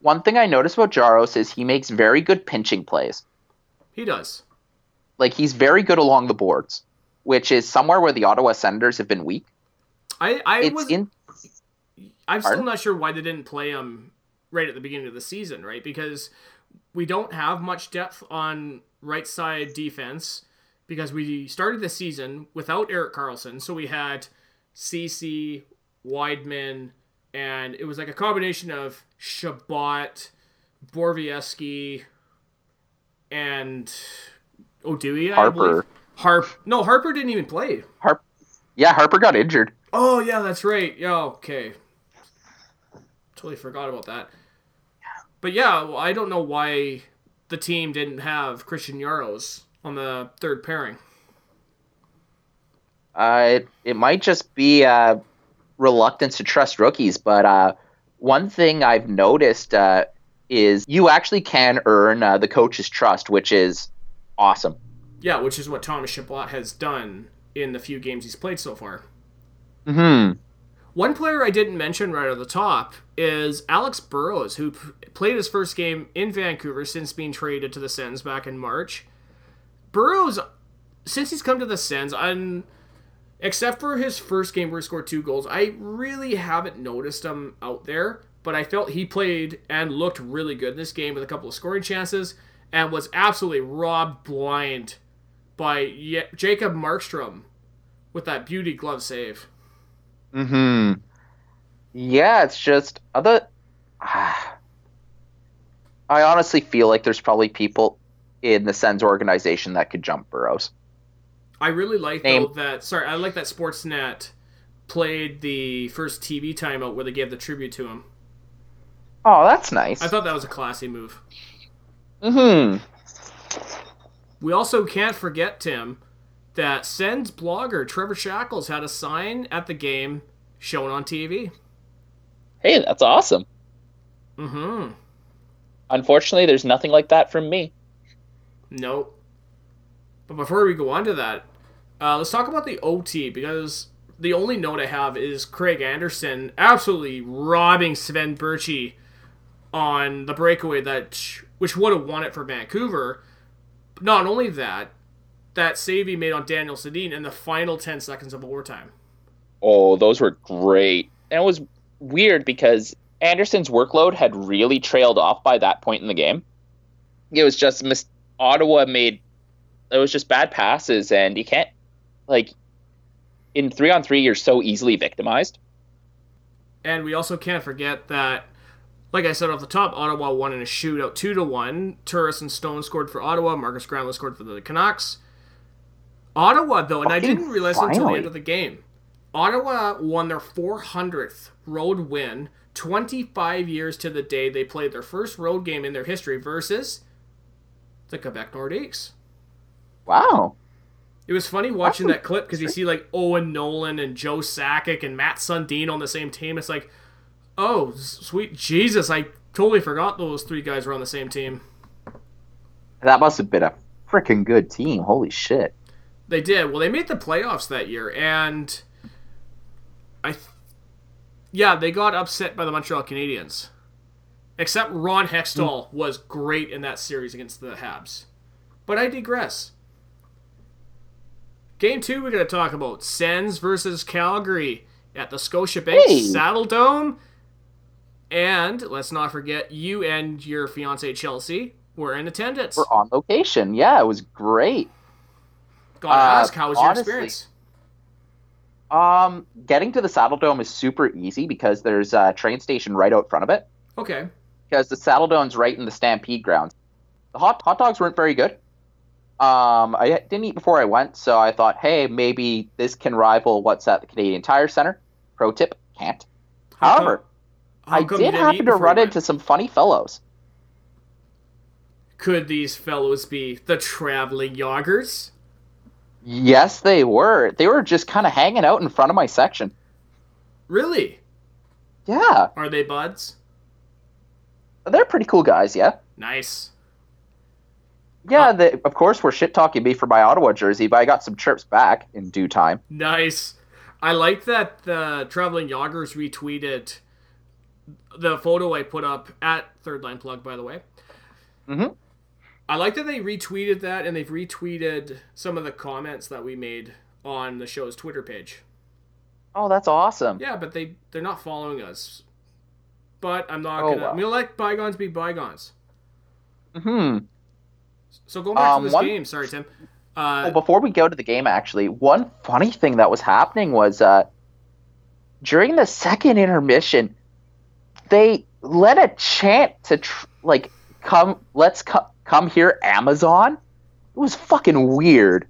One thing I noticed about Jaros is he makes very good pinching plays. He does. Like he's very good along the boards, which is somewhere where the Ottawa Senators have been weak. I I It's was in I'm still not sure why they didn't play him right at the beginning of the season, right? Because we don't have much depth on right side defense because we started the season without Erik Karlsson. So we had CC, Wideman, and it was like a combination of Chabot, Borowiecki and. I Harper. believe. Harp. No, Harper didn't even play. Harp. Yeah, Harper got injured. Oh yeah, that's right. Yeah, okay. Totally forgot about that. But yeah, well, I don't know why the team didn't have Christian Jaros on the third pairing. Uh, it, it might just be uh, reluctance to trust rookies, but uh, one thing I've noticed uh, is you actually can earn uh, the coach's trust, which is awesome. Yeah, which is what Thomas Chabot has done in the few games he's played so far. Hmm. One player I didn't mention right at the top is Alex Burrows, who p- played his first game in Vancouver since being traded to the Sens back in March. Burrows, since he's come to the Sens, I'm, except for his first game where he scored two goals, I really haven't noticed him out there. But I felt he played and looked really good in this game with a couple of scoring chances and was absolutely robbed blind by Ye- Jacob Markstrom with that beauty glove save. Hmm. Yeah, it's just other. I honestly feel like there's probably people in the Sens organization that could jump Burrows. I really like Name- though that. Sorry, I like that Sportsnet played the first TV timeout where they gave the tribute to him. Oh, that's nice. I thought that was a classy move. Hmm. We also can't forget Tim that Sens blogger Trevor Shackles had a sign at the game shown on TV. Hey, that's awesome. Mm-hmm. Unfortunately, there's nothing like that from me. Nope. But before we go on to that, uh, let's talk about the OT because the only note I have is Craig Anderson absolutely robbing Sven Baertschi on the breakaway that which would have won it for Vancouver. Not only that, that save he made on Daniel Sedin in the final ten seconds of overtime. Oh, those were great. And it was weird because Anderson's workload had really trailed off by that point in the game. It was just Ottawa made it was just bad passes, and you can't like in three on three you're so easily victimized. And we also can't forget that, like I said off the top, Ottawa won in a shootout two to one. Turris and Stone scored for Ottawa. Markus Granlund scored for the Canucks. Ottawa, though, and I didn't realize until the end of the game. Ottawa won their 400th road win, 25 years to the day they played their first road game in their history versus the Quebec Nordiques. Wow. It was funny watching that oh, clip because you see like Owen Nolan and Joe Sakic and Mats Sundin on the same team. It's like, oh, sweet Jesus, I totally forgot those three guys were on the same team. That must have been a freaking good team. Holy shit. They did. Well, they made the playoffs that year, and I, th- yeah, they got upset by the Montreal Canadiens. Except Ron Hextall hmm. was great in that series against the Habs. But I digress. Game two, we're going to talk about Sens versus Calgary at the Scotiabank Hey. Saddledome. And let's not forget, you and your fiance Chelsea were in attendance. We're on location. Yeah, it was great. Gotta uh, ask, how was your experience? Um, getting to the Saddledome is super easy because there's a train station right out front of it. Okay. Because the Saddledome's right in the Stampede grounds. The hot hot dogs weren't very good. Um, I didn't eat before I went, so I thought, hey, maybe this can rival what's at the Canadian Tire Center. Pro tip: can't. How However, How I did happen to run into some funny fellows. Could these fellows be the traveling yoggers? Yes, they were. They were just kind of hanging out in front of my section. Really? Yeah, Are they buds? they're pretty cool guys. Yeah. Nice. Yeah, they, of course, were shit talking me for my Ottawa jersey, but I got some chirps back in due time. Nice. I like that the traveling yoggers retweeted the photo I put up at Third Line Plug, by the way. Mhm. I like that they retweeted that and they've retweeted some of the comments that we made on the show's Twitter page. Oh, that's awesome. Yeah, but they they're not following us. But I'm not Oh, gonna. well. I'm gonna let bygones be bygones. Hmm. So going back Um, to this one- game, sorry Tim. Uh, Well, before we go to the game, actually, one funny thing that was happening was uh, during the second intermission, they led a chant to tr- like come let's co- come here Amazon. It was fucking weird.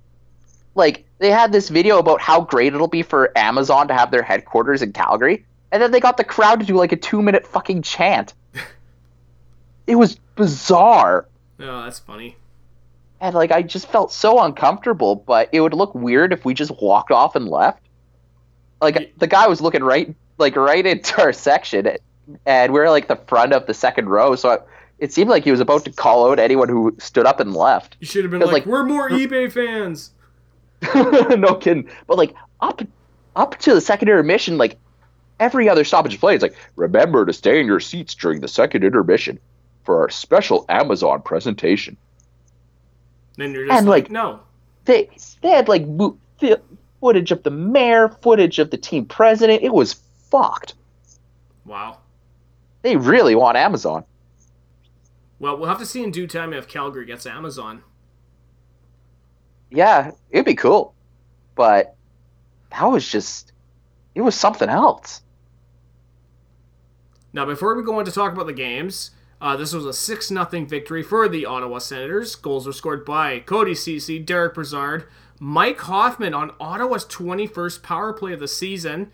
Like they had this video about how great it'll be for Amazon to have their headquarters in Calgary, and then they got the crowd to do like a two minute fucking chant. it was bizarre. Oh, that's funny. And like I just felt so uncomfortable, but it would look weird if we just walked off and left. Like the guy was looking right like right into our section and we are like the front of the second row, so it, it seemed like he was about to call out anyone who stood up and left. You should have been like, like- "We're more eBay fans." no kidding. But like up up to the second intermission, like every other stoppage play, it's like remember to stay in your seats during the second intermission for our special Amazon presentation. Then you're just And, like, like- "No." they they had like mo- footage of the mayor, footage of the team president. It was fucked. Wow. They really want Amazon. Well, we'll have to see in due time if Calgary gets Amazon. Yeah, it'd be cool, but that was just it was something else. Now, before we go on to talk about the games, uh, this was a 6 0 victory for the Ottawa Senators. Goals were scored by Cody Ceci, Derick Brassard, Mike Hoffman on Ottawa's 21st power play of the season,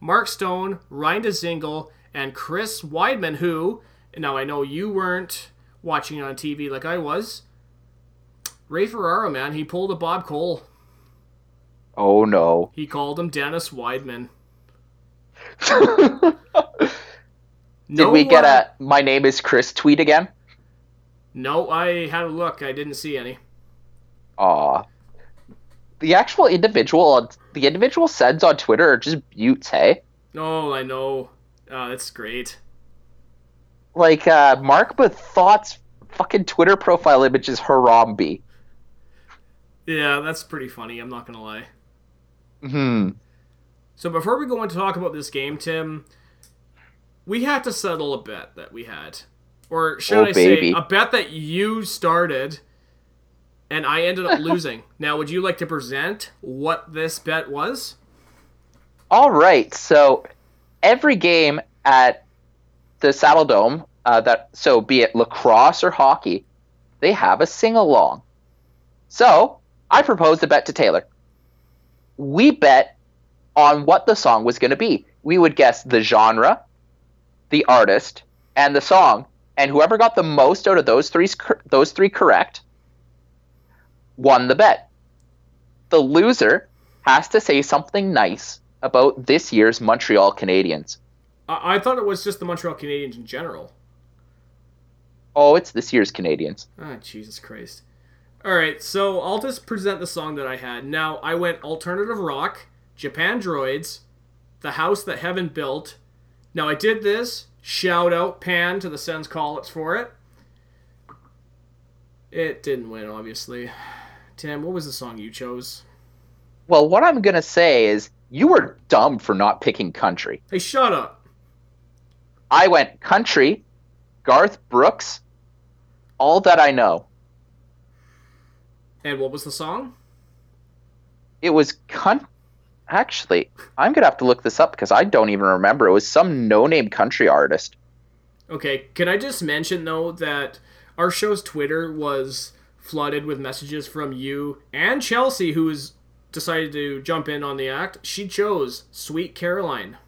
Mark Stone, Ryan Dzingel, and Chris Wideman, who, now I know you weren't watching on TV like I was. Ray Ferraro, man, he pulled a Bob Cole. Oh no. He called him Dennis Wideman. Did we get a my name is Chris tweet again? No, I had a look. I didn't see any. Aw. The actual individual the individual sends on Twitter are just buttes, hey? Oh, I know. Uh, that's great. Like uh Mark but Thought's fucking Twitter profile image is Harambe. Yeah, that's pretty funny. I'm not gonna lie. Hmm. So before we go on to talk about this game, Tim, we had to settle a bet that we had, or should Oh, I baby. say, a bet that you started, and I ended up losing. Now, would you like to present what this bet was? All right. So every game at the Saddledome, uh, that so be it lacrosse or hockey, they have a sing along. So I proposed a bet to Taylor. We bet on what the song was going to be. We would guess the genre, the artist, and the song, and whoever got the most out of those three those three correct won the bet. The loser has to say something nice about this year's Montreal Canadiens. I, I thought it was just the Montreal Canadiens in general. Oh, it's this year's Canadiens. Ah, Jesus Christ. All right, so I'll just present the song that I had. Now, I went alternative rock, Japandroids, The House That Heaven Built. Now, I did this. Shout out Pan to the Sens Collets for it. It didn't win, obviously. Tim, what was the song you chose? Well, what I'm gonna say is you were dumb for not picking country. Hey, shut up. I went country, Garth Brooks, all that I know. And what was the song? It was cunt. Actually, I'm gonna have to look this up because I don't even remember. It was some no-name country artist. Okay, can I just mention though that our show's Twitter was flooded with messages from you and Chelsea, who has decided to jump in on the act. She chose "Sweet Caroline."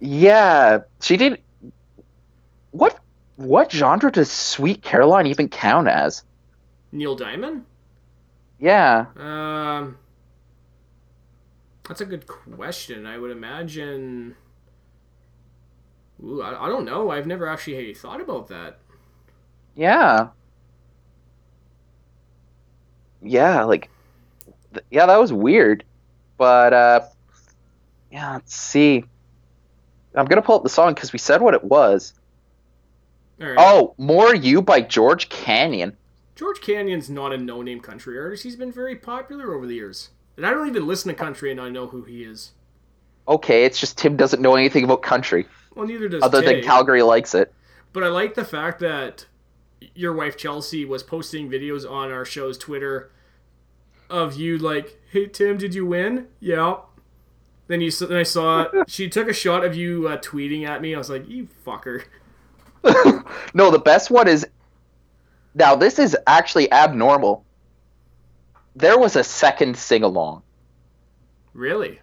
Yeah, she did. What what genre does Sweet Caroline even count as? Neil Diamond. Yeah, Um, that's a good question. I would imagine. Ooh, I, I don't know. I've never actually thought about that. yeah, yeah. Like, th- yeah, that was weird. But uh, yeah, let's see. I'm gonna pull up the song because we said what it was. Right. Oh, "More You" by George Canyon. George Canyon's not a no-name country artist. He's been very popular over the years, and I don't even listen to country, and I know who he is. Okay, it's just Tim doesn't know anything about country Well, neither does other Tay. than Calgary likes it. But I like the fact that your wife Chelsea was posting videos on our show's Twitter of you like, "Hey Tim, did you win?" Yeah. Then you then I saw she took a shot of you uh, tweeting at me. I was like, you fucker. No, the best one is now. This is actually abnormal. There was a second sing along, Really?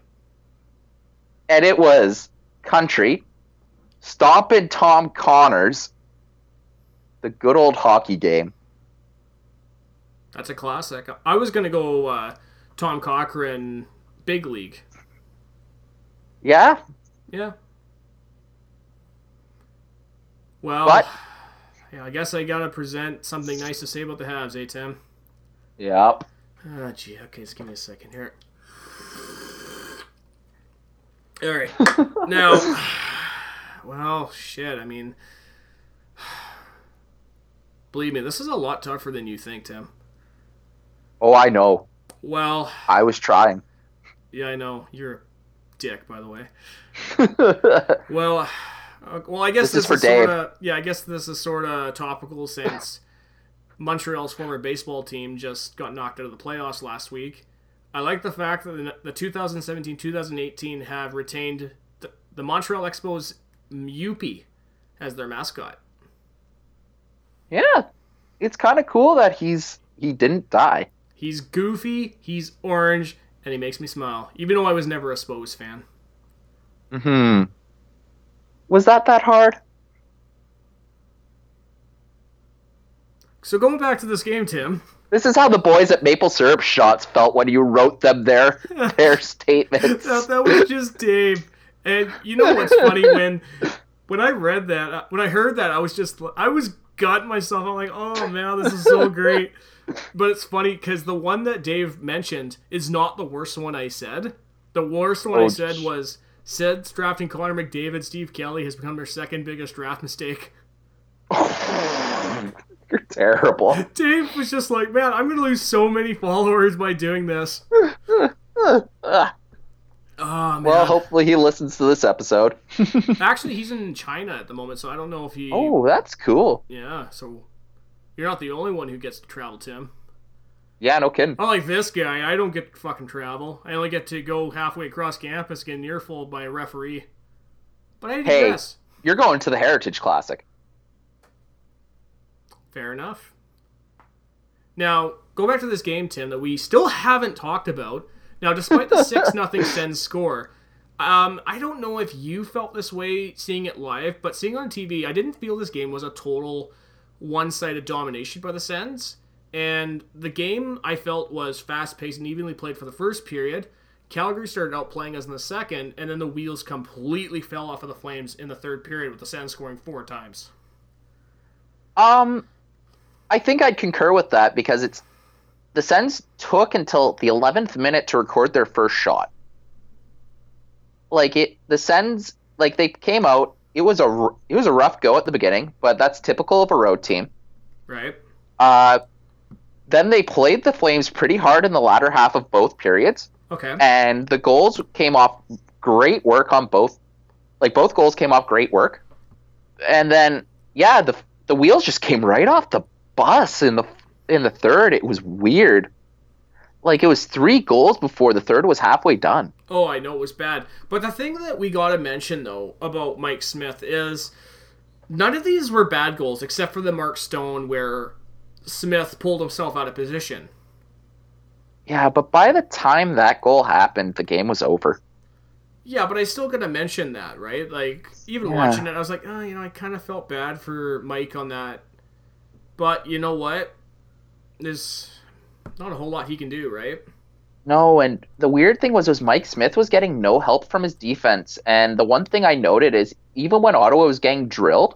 and it was country, stomping Tom Connors, the good old hockey game. That's a classic. I was gonna go uh, Tom Cochrane, Big League. Yeah, Yeah. Well, But- yeah, I guess I gotta present something nice to say about the Habs, eh, Tim? yep. Ah, gee. Okay, just give me a second here. All right. now, well, shit. I mean, believe me, this is a lot tougher than you think, Tim. Oh, I know. Well, I was trying. yeah, I know you're a dick, by the way. Well, uh, well, I guess This this, is for Dave. Sorta, yeah, I guess this is sort of topical since Montreal's former baseball team just got knocked out of the playoffs last week. I like the fact that the 2017-2018 have retained the, the Montreal Expos Youppi as their mascot. yeah, it's kind of cool that he's he didn't die. He's goofy, he's orange, and he makes me smile. Even though I was never a Spos fan. Hmm. Was that that hard? So going back to this game, Tim. This is how the boys at Maple Syrup Shots felt when you wrote them their their statements. that, that was just Dave. And you know what's funny when when I read that uh, when I heard that I was just I was gutting myself. I'm like, oh man, this is so great. But it's funny because the one that Dave mentioned is not the worst one I said. The worst one I Oh, said sh- was Seds drafting Connor McDavid, Steve Kelly has become their second biggest draft mistake. You're terrible. Dave was just like, man, I'm gonna lose so many followers by doing this. Oh man. well, hopefully he listens to this episode. Actually, he's in China at the moment, so I don't know if he. oh, that's cool. Yeah, so you're not the only one who gets to travel, Tim. Yeah, no kidding. I like this guy, I don't get to fucking travel. I only get to go halfway across campus, get an earful by a referee. But I Hey. digress. You're going to the Heritage Classic. Fair enough. Now, go back to this game, Tim, that we still haven't talked about. Now, despite the 6 nothing Sens score, um, I don't know if you felt this way seeing it live, but seeing it on TV, I didn't feel this game was a total one sided domination by the Sens. And the game I felt was fast paced and evenly played for the first period. Calgary started out playing us in the second, and then the wheels completely fell off of the Flames in the third period with the Sens scoring four times. Um, I think I'd concur with that because it's the Sens took until the 11th minute to record their first shot. Like it, the Sens like they came out. It was a it was a rough go at the beginning, but that's typical of a road team. Right? Uh, then they played the Flames pretty hard in the latter half of both periods, Okay. and the goals came off great work on both. Like both goals came off great work, and then yeah, the the wheels just came right off the bus in the in the third. It was weird. Like it was three goals before the third was halfway done. Oh, I know it was bad. But the thing that we got to mention, though, about Mike Smith is none of these were bad goals except for the Mark Stone where Smith pulled himself out of position. Yeah, but by the time that goal happened, the game was over. Yeah, but I still got to mention that, right? Like, even Yeah. watching it, I was like, oh, you know, I kind of felt bad for Mike on that. But you know what? There's not a whole lot he can do, right? No, and the weird thing was was Mike Smith was getting no help from his defense, and the one thing I noted is even when Ottawa was getting drilled,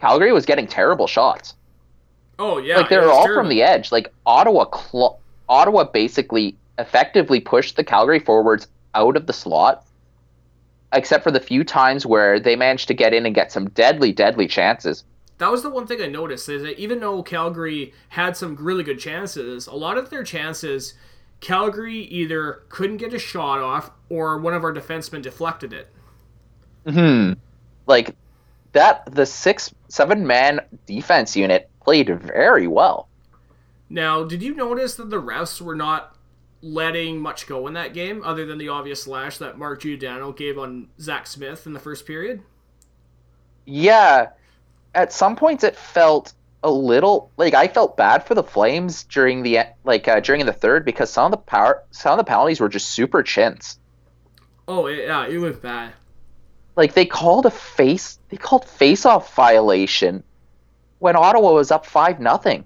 Calgary was getting terrible shots. Oh, yeah. like they were all terrible. from the edge. Like Ottawa, cl- Ottawa basically effectively pushed the Calgary forwards out of the slot, except for the few times where they managed to get in and get some deadly, deadly chances. That was the one thing I noticed is that even though Calgary had some really good chances, a lot of their chances, Calgary either couldn't get a shot off or one of our defensemen deflected it. Hmm. Like that, the six, seven man defense unit played very well. Now, did you notice that the refs were not letting much go in that game, other than the obvious slash that Mark Giordano gave on Zack Smith in the first period. Yeah, at some points it felt a little like I felt bad for the Flames during the like uh, during the third because some of the power some of the penalties were just super chintz. Oh yeah, it was bad. Like they called a face they called face off violation when Ottawa was up five nothing.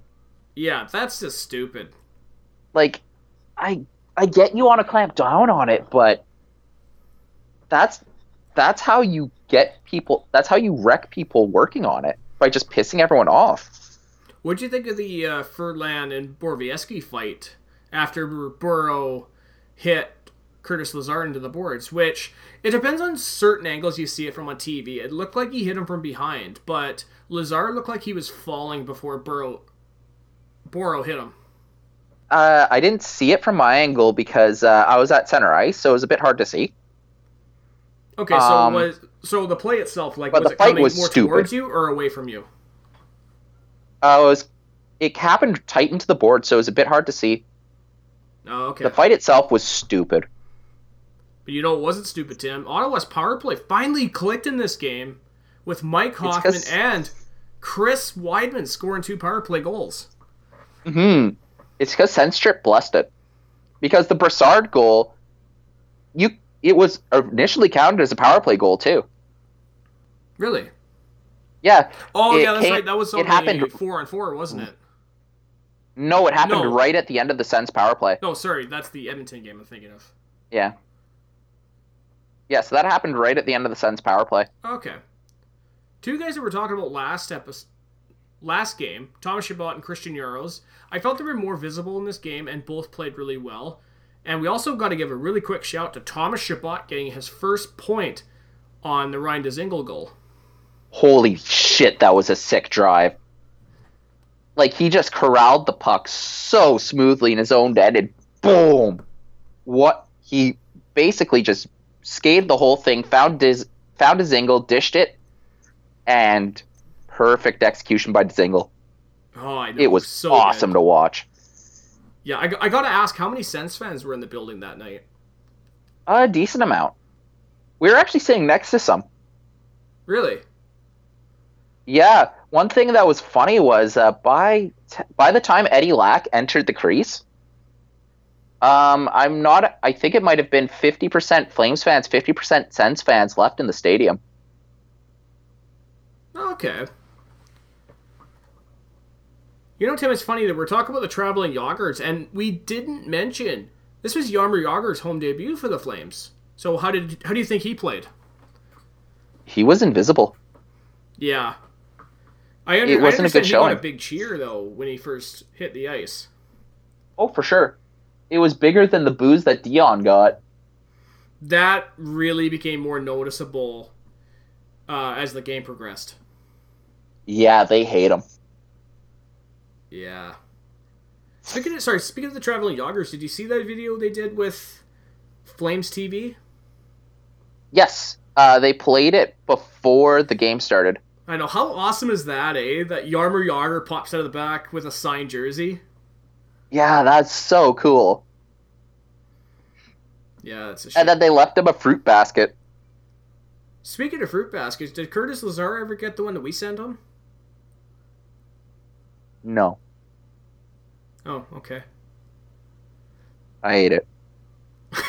Yeah, that's just stupid. Like I I get you want to clamp down on it, but that's that's how you get people that's how you wreck people working on it by just pissing everyone off. What do you think of the uh, Furlan and Borowiecki fight after Burrow hit Curtis Lazar into the boards? Which it depends on certain angles you see it from on TV. It looked like he hit him from behind, but Lazar looked like he was falling before Burrow Boro hit him. Uh, I didn't see it from my angle because uh, I was at center ice, so it was a bit hard to see. Okay, so Um, was so the play itself like was the it fight coming was more stupid. towards you or away from you? Uh, it was it happened tight into the board, so it was a bit hard to see. Oh, okay. The fight itself was stupid. But you know it wasn't stupid, Tim. Ottawa's power play finally clicked in this game with Mike Hoffman and Chris Wideman scoring two power play goals. Hmm. It's because Senstrip blessed it. Because the Brassard goal, you it was initially counted as a power play goal too. Really? Yeah. Oh yeah, that's came- right. That was it happened- four on four, wasn't it? No, it happened No. right at the end of the Sens power play. No, sorry, that's the Edmonton game I'm thinking of. Yeah. Yeah, so that happened right at the end of the Sens power play. Okay. Two guys that we're talking about last episode, last game, Thomas Chabot and Christian Jaros. I felt they were more visible in this game, and both played really well. And we also got to give a really quick shout to Thomas Chabot getting his first point on the Ryan Dzingel goal. Holy shit, that was a sick drive. Like he just corralled the puck so smoothly in his own end and boom. What he basically just skated the whole thing, found his found his angle, dished it, and perfect execution by Dzingel. Oh, I know. It was so awesome good. to watch. Yeah, I, I got to ask, how many Sens fans were in the building that night? A decent amount. We were actually sitting next to some. Really? Yeah, one thing that was funny was uh, by t- by the time Eddie Lack entered the crease, um, I'm not. I think it might have been 50% Flames fans, 50% Sens fans left in the stadium. Okay. You know, Tim, it's funny that we're talking about the traveling Yoggers, and we didn't mention this was Jaromir Jagr's home debut for the Flames. So how did how do you think he played? He was invisible. Yeah, I, under, It wasn't I a good understand he got showing. a big cheer though when he first hit the ice. Oh, for sure. It was bigger than the booze that Dion got. That really became more noticeable uh, as the game progressed. Yeah, they hate him. Yeah. Speaking of sorry, speaking of the traveling Yoggers, did you see that video they did with Flames TV? Yes, uh, they played it before the game started. I know. How awesome is that, eh? That Jaromir Jagr pops out of the back with a signed jersey. Yeah, that's so cool. Yeah, that's a shit. And then they left him a fruit basket. Speaking of fruit baskets, did Curtis Lazar ever get the one that we sent him? No, Oh, okay. I hate it.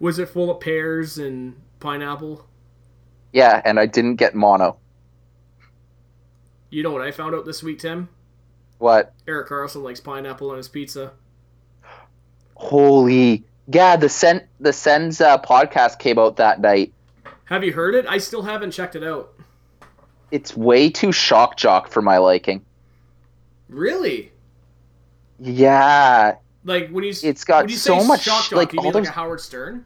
Was it full of pears and pineapple? Yeah, and I didn't get mono. You know what I found out this week, Tim? What? Erik Karlsson likes pineapple on his pizza. Holy yeah, the Sen the Sens uh, podcast came out that night. Have you heard it? I still haven't checked it out. It's way too shock jock for my liking. Really? Yeah, Like when you It's got when you so much, shock jock, like, you all mean like a Howard Stern?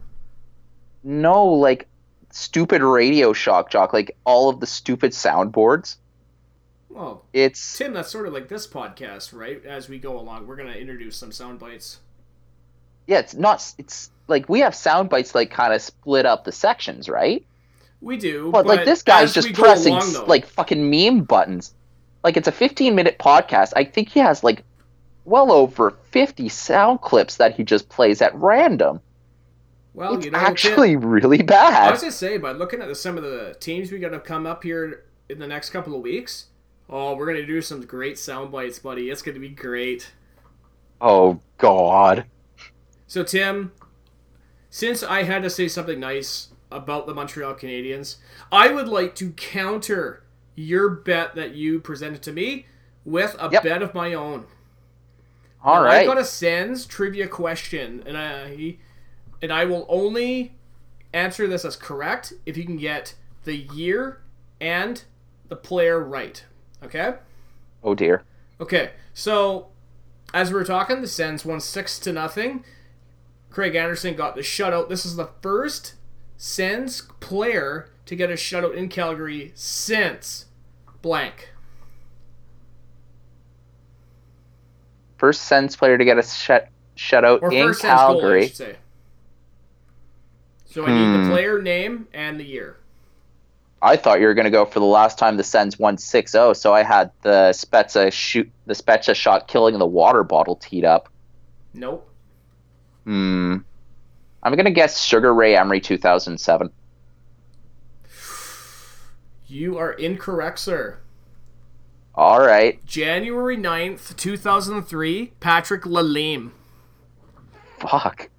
no, like stupid radio shock jock, like all of the stupid soundboards. Well, It's Tim, that's sort of like this podcast, right? As we go along, we're gonna introduce some sound bites. yeah, it's not. It's like we have sound bites like kind of split up the sections, right? We do, But, like this guy's just pressing along, like fucking meme buttons. Like it's a 15 minute podcast. I think he has like well over 50 sound clips that he just plays at random. Well, it's you know, actually really bad. I was gonna say, but looking at the, some of the teams we got to come up here in the next couple of weeks, oh, we're gonna do some great sound bites, buddy. It's gonna be great. Oh god. So Tim, since I had to say something nice about the Montreal Canadiens, I would like to counter your bet that you presented to me with a Yep. bet of my own. All Now, right. I got a Sens trivia question, and I and I will only answer this as correct if you can get the year and the player right. Okay. Oh dear. Okay. So, as we were talking, the Sens won six to nothing. Craig Anderson got the shutout. This is the first Sens player to get a shutout in Calgary since blank. First Sens player to get a shut shutout Or in first Sens goal, I Calgary. So I need Hmm. the player name and the year. I thought you were going to go for the last time the Sens won 6-0, so I had the Spezza shoot the Spezza shot killing the water bottle teed up. Nope. Hmm. I'm going to guess Sugar Ray Emery 2007. You are incorrect, sir. All right. January 9th, 2003, Patrick Lalime. Fuck.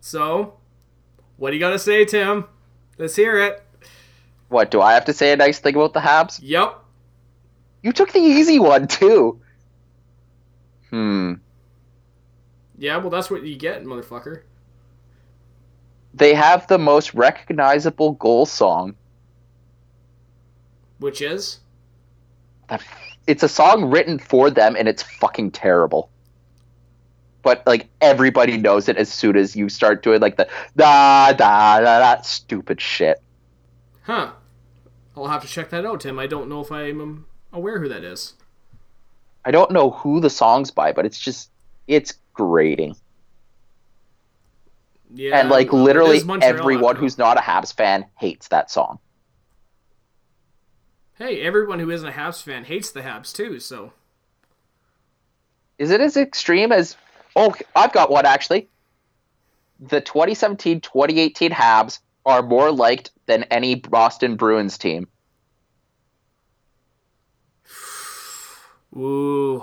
So, what do you got to say, Tim? Let's hear it. What, do I have to say a nice thing about the Habs? Yep. You took the easy one, too. Hmm. Yeah, well, that's what you get, motherfucker. They have the most recognizable goal song. Which is? That it's a song written for them and it's fucking terrible. But like everybody knows it as soon as you start doing like the da da da da stupid shit. Huh. I'll have to check that out, Tim. I don't know if I'm aware who that is. I don't know who the song's by, but it's just it's grating. Yeah. and like literally everyone who's not a Habs fan hates that song. Hey, everyone who isn't a Habs fan hates the Habs too, so. Is it as extreme as Oh, I've got one actually. The 2017-2018 Habs are more liked than any Boston Bruins team. Ooh.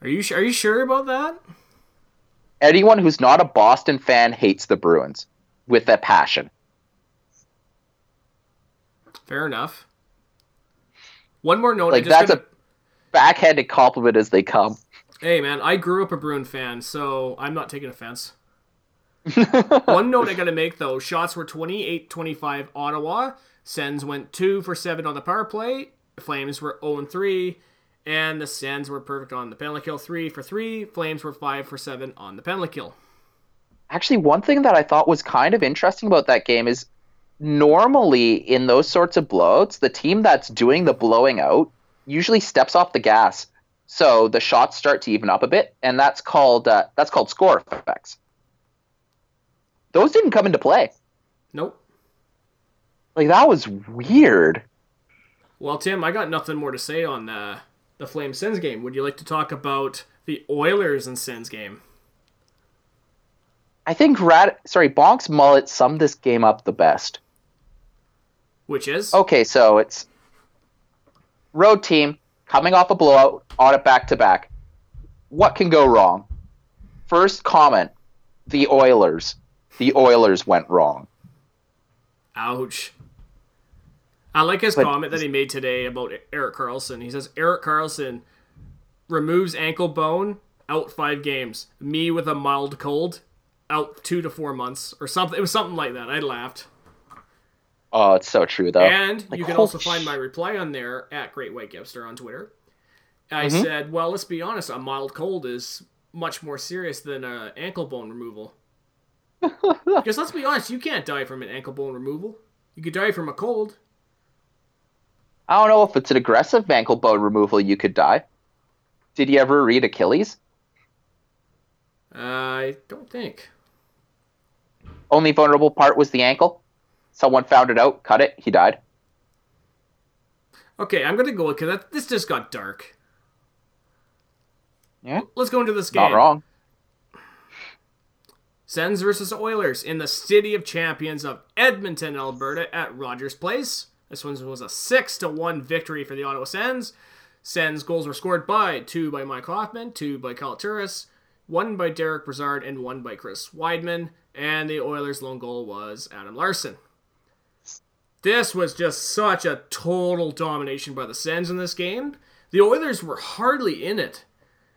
Are you, are you sure about that? Anyone who's not a Boston fan hates the Bruins with a passion. Fair enough. One more note. Like that's gotta- a backhanded compliment as they come. Hey man, I grew up a Bruin fan, so I'm not taking offense. One note I gotta make though: shots were 28-25 Ottawa. Sens went two for seven on the power play. Flames were 0 and three, and the Sens were perfect on the penalty kill, three for three. Flames were five for seven on the penalty kill. Actually, one thing that I thought was kind of interesting about that game is normally in those sorts of blowouts, the team that's doing the blowing out usually steps off the gas, so the shots start to even up a bit, and that's called uh, that's called score effects. Those didn't come into play. Nope. Like that was weird. Well, Tim, I got nothing more to say on uh, the Flame Sens game. Would you like to talk about the Oilers and Sens game? I think Rad sorry, Bonk's mullet summed this game up the best. Which is Okay, so it's road team coming off a blowout on it back to back. What can go wrong? First comment: the Oilers. The Oilers went wrong. Ouch. I like his But- comment that he made today about Erik Karlsson. He says Erik Karlsson removes ankle bone, out five games. Me with a mild cold, out two to four months or something. It was something like that. I laughed. Oh, it's so true though. And Like, you can also find my reply on there at Great White Gipster on Twitter. I Mhm. said, well, let's be honest, a mild cold is much more serious than an ankle bone removal. because let's be honest, you can't die from an ankle bone removal. You could die from a cold. I don't know if it's an aggressive ankle bone removal. You could die. Did you ever read Achilles? I don't think. Only vulnerable part was the ankle. Someone found it out, cut it, he died. Okay, I'm gonna go because this just got dark. Yeah. Let's go into this game. Not wrong. Sens versus Oilers in the City of Champions of Edmonton, Alberta, at Rogers Place. This one was a six to one victory for the Ottawa Sens. Sens goals were scored by two by Mike Hoffman, two by Kyle Turris, one by Derick Brassard, and one by Chris Wideman. And the Oilers' lone goal was Adam Larsson. This was just such a total domination by the Sens in this game. The Oilers were hardly in it,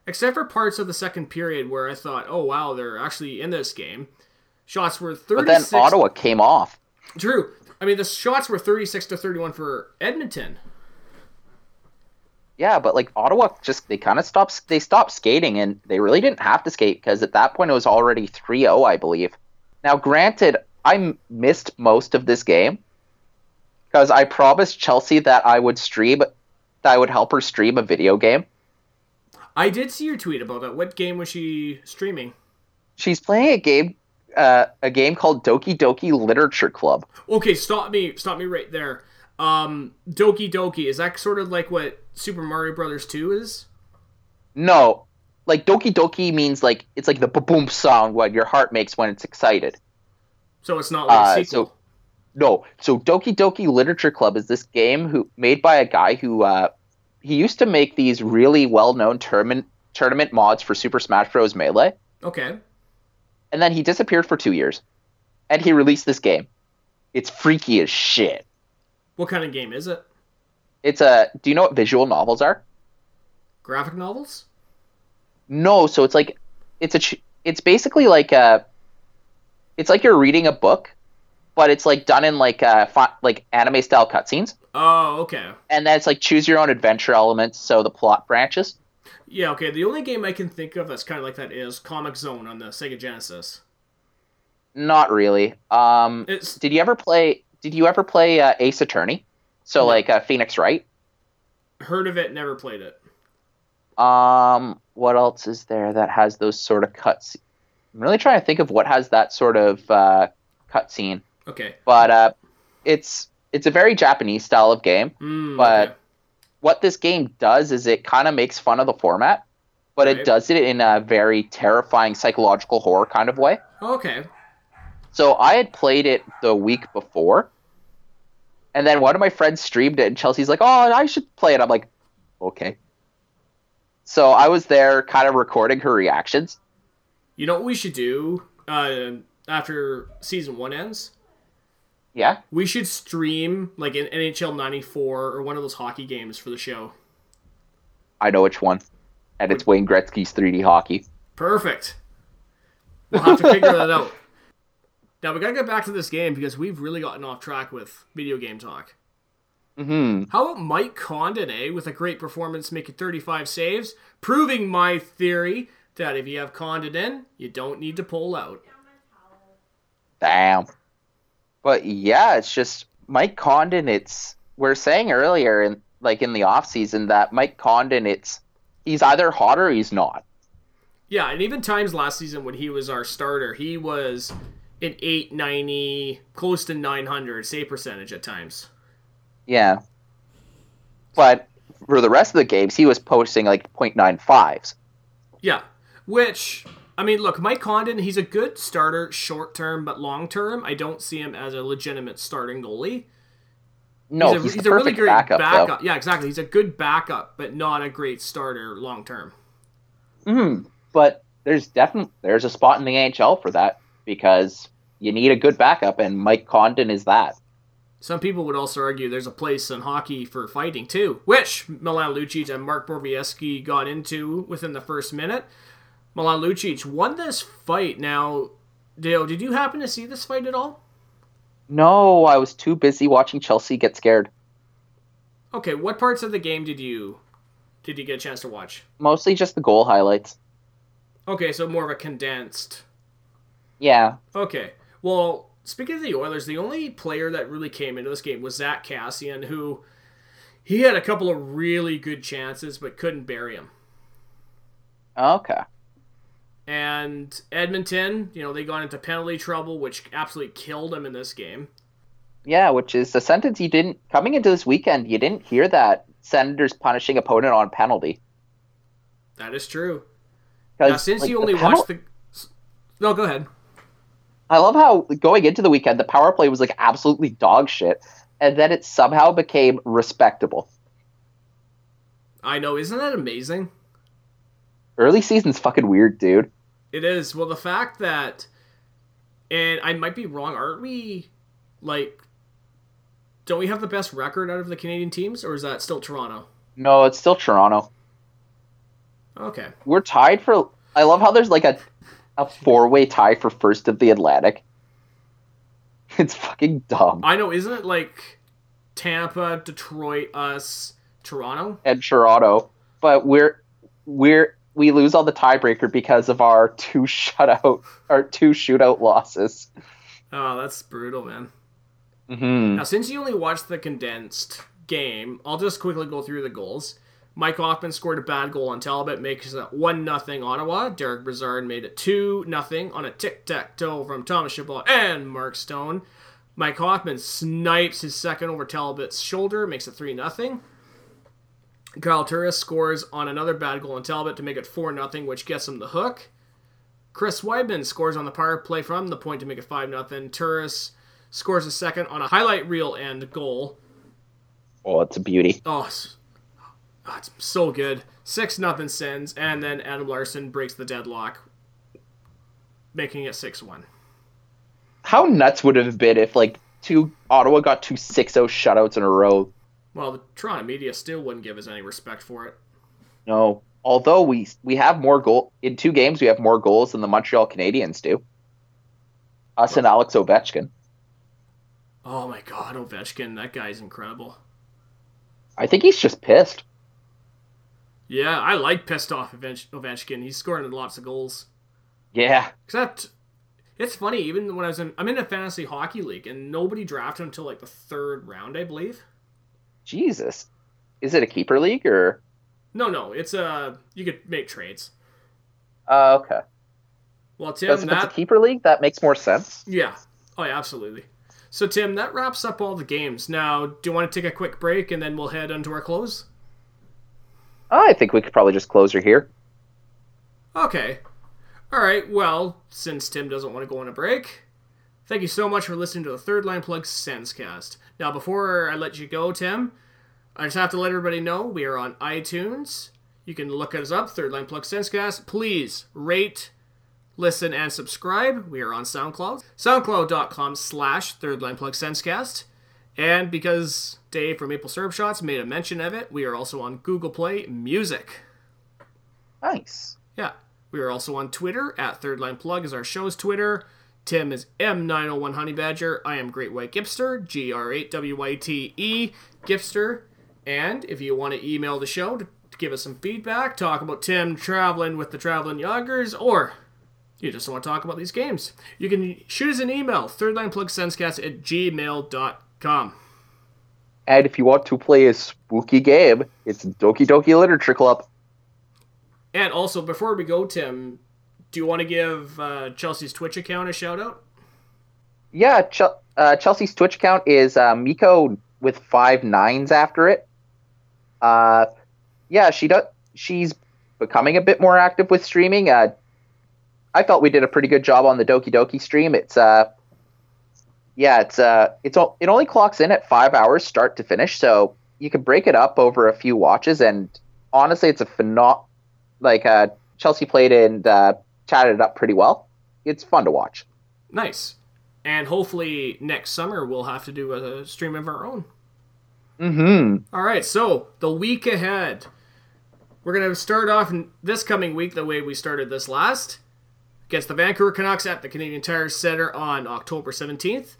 except for parts of the second period where I thought, "Oh wow, they're actually in this game." Shots were But then 36 Ottawa came off. True. I mean, the shots were 36 to 31 for Edmonton. Yeah, but like Ottawa just they kind of stopped they stopped skating and they really didn't have to skate because at that point it was already 3-0, I believe. Now, granted, I missed most of this game because I promised Chelsea that I would stream that I would help her stream a video game. I did see your tweet about that. What game was she streaming? She's playing a game uh, a game called Doki Doki Literature Club. Okay, stop me, stop me right there. Um, Doki Doki is that sort of like what Super Mario Brothers 2 is? No, like Doki Doki means like it's like the boom sound what your heart makes when it's excited. So it's not like Uh, a sequel. so- No, so Doki Doki Literature Club is this game who made by a guy who uh, he used to make these really well-known tournament tournament mods for Super Smash Bros. Melee, okay. and then he disappeared for two years, and he released this game. It's freaky as shit. What kind of game is it? It's a. Do you know what visual novels are? Graphic novels? No, so it's like it's a. It's basically like a. It's like you're reading a book, but it's like done in like uh fi- like anime style cutscenes, Oh, okay. and then it's like choose your own adventure elements, so the plot branches. Yeah, okay. The only game I can think of that's kind of like that is Comix Zone on the Sega Genesis. Not really. Um, It's did you ever play? Did you ever play uh, Ace Attorney? So No. like uh, Phoenix Wright. heard of it, never played it. Um, what else is there that has those sort of cuts? I'm really trying to think of what has that sort of uh, cutscene. Okay. But uh, it's it's a very Japanese style of game. Mm, But- okay. What this game does is it kind of makes fun of the format, but Right. it does it in a very terrifying psychological horror kind of way. okay. So I had played it the week before, and then one of my friends streamed it, and Chelsea's like, "Oh, I should play it." I'm like, "Okay." So I was there, kind of recording her reactions. You know what we should do uh, after season one ends? Yeah, We should stream like an NHL '94 or one of those hockey games for the show. I know which one, and it's Wayne Gretzky's 3D hockey. Perfect. We'll have to figure that out. Now we gotta get back to this game because we've really gotten off track with video game talk. Mm-hmm. How about Mike Condon, eh, with a great performance, making 35 saves, proving my theory that if you have Condon in, you don't need to pull out. Damn. But yeah, it's just Mike Condon. It's we're saying earlier in like in the off season that Mike Condon. It's he's either hot or he's not. Yeah, and even times last season when he was our starter, he was an 890, close to 900 save percentage at times. Yeah. But for the rest of the games, he was posting like .95s. Yeah, which I mean, look, Mike Condon, he's a good starter short term, but long term, I don't see him as a legitimate starting goalie. No, he's he's, a, he's the a really great backup, backup. Yeah, exactly. He's a good backup, but not a great starter long term. Mhm. But there's definitely there's a spot in the NHL for that because you need a good backup, and Mike Condon is that. Some people would also argue there's a place in hockey for fighting too, which Milan Lucic and Mark Borowiecki got into within the first minute. Milan Lucic won this fight. Now, Dale, did you happen to see this fight at all? No, I was too busy watching Chelsea get scared. Okay, what parts of the game did you did you get a chance to watch? Mostly just the goal highlights. Okay, so more of a condensed. Yeah, Okay, well, speaking of the Oilers, the only player that really came into this game was Zack Kassian, who he had a couple of really good chances but couldn't bury him. okay. And Edmonton, you know, they got into penalty trouble, which absolutely killed them in this game. Yeah, which is a sentence you didn't coming into this weekend. You didn't hear that Senators punishing opponent on penalty. That is true. Now, since like, you only penal- watched the. No, go ahead. I love how going into the weekend the power play was like absolutely dog shit, and then it somehow became respectable. I know, isn't that amazing? Early season's fucking weird, dude. It is. Well, the fact that, and I might be wrong, aren't we, like, don't we have the best record out of the Canadian teams, or is that still Toronto? No, it's still Toronto. Okay. We're tied for. I love how there's like a a four way tie for first of the Atlantic. It's fucking dumb. I know, isn't it like Tampa, Detroit, us, Toronto? And Toronto, but we're we're we lose all the tiebreaker because of our two shutout our two shootout losses. Oh, that's brutal, man. hmm Now, since you only watched the condensed game, I'll just quickly go through the goals. Mike Hoffman scored a bad goal on Talbot, makes it 1 0 Ottawa. Derick Brassard made it 2 0 on a tic tac toe from Thomas Chabot and Mark Stone. Mike Hoffman snipes his second over Talbot's shoulder, makes it 3 0. Kyle Turris scores on another bad goal on Talbot to make it 4 0, which gets him the hook. Chris Wideman scores on the power play from the point to make it 5 0. Turris scores a second on a highlight reel end goal. Oh, it's a beauty. Oh, it's, oh, it's so good. 6 nothing sends, and then Adam Larsson breaks the deadlock, making it 6 1. How nuts would it have been if like two Ottawa got two 6-0 shutouts in a row? Well, the Toronto media still wouldn't give us any respect for it. No. Although we we have more goal in two games, we have more goals than the Montreal Canadiens do. Us and Alex Ovechkin. Oh my god, Ovechkin, that guy's incredible. I think he's just pissed. Yeah, I like pissed off Ovech- Ovechkin. He's scoring lots of goals. Yeah. Except, it's funny. Even when I was in, I'm in a fantasy hockey league, and nobody drafted him until like the third round, I believe. Jesus. Is it a keeper league or? No, no, it's a you could make trades. Uh, okay. Well, Tim, Because if it's a keeper league, that makes more sense. yeah, oh yeah, absolutely. So Tim, that wraps up all the games. Now, do you want to take a quick break and then we'll head into our close? I think we could probably just close her here. Okay. All right. Well, since Tim doesn't want to go on a break, thank you so much for listening to the Third Line Plug Sensecast. Now, before I let you go, Tim, I just have to let everybody know we are on iTunes. You can look us up, Third Line Plug Sensecast. Please rate, listen, and subscribe. We are on SoundCloud. SoundCloud.com slash Third Line Plug Sensecast. And because Dave from Maple Syrup Shots made a mention of it, we are also on Google Play Music. Nice. Yeah. We are also on Twitter at Third Line Plug is our show's Twitter. Tim is M901 Honey Badger. I am Great White Gipster, G R 8 W Y T E Gipster. And if you want to email the show to, give us some feedback, talk about Tim traveling with the Traveling Yoggers, or you just want to talk about these games, you can shoot us an email, thirdlineplugsensecast at gmail.com. And if you want to play a spooky game, it's Doki Doki Literature Club. And also, before we go, Tim, do you want to give uh, Chelsea's Twitch account a shout out? Yeah, Ch- uh, Chelsea's Twitch account is uh, Miko with five nines after it. Uh, yeah, she does. She's becoming a bit more active with streaming. Uh, I felt we did a pretty good job on the Doki Doki stream. It's uh, yeah, it's uh, it's it only clocks in at five hours start to finish, so you can break it up over a few watches. And honestly, it's a phenom. Like uh, Chelsea played and uh, chatted it up pretty well. It's fun to watch. Nice. And hopefully next summer we'll have to do a stream of our own. Mm-hmm. All right, so the week ahead, we're going to start off this coming week the way we started this last against the Vancouver Canucks at the Canadian Tire Center on October 17th.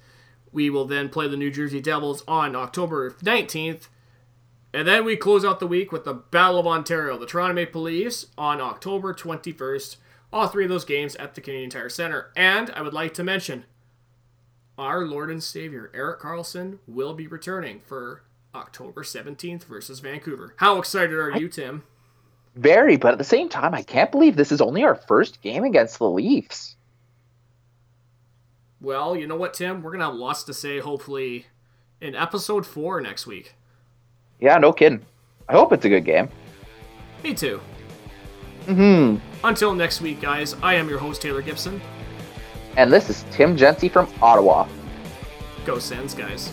We will then play the New Jersey Devils on October 19th. And then we close out the week with the Battle of Ontario, the Toronto Maple Leafs on October 21st. All three of those games at the Canadian Tire Center. And I would like to mention our Lord and Savior, Erik Karlsson, will be returning for October 17th versus Vancouver. How excited are you, Tim? Very, but at the same time, I can't believe this is only our first game against the Leafs. Well, you know what, Tim? We're going to have lots to say, hopefully, in episode four next week. Yeah, no kidding. I hope it's a good game. Me too. Hmm Until next week, guys, I am your host, Taylor Gibson. And this is Tim Jency from Ottawa. Go Sens, guys.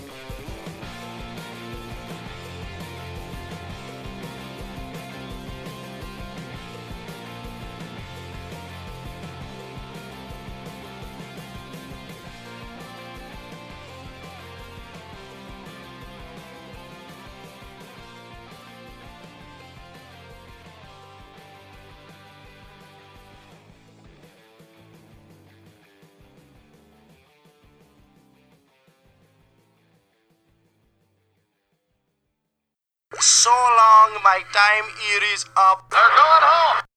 My time here is up. They're going home.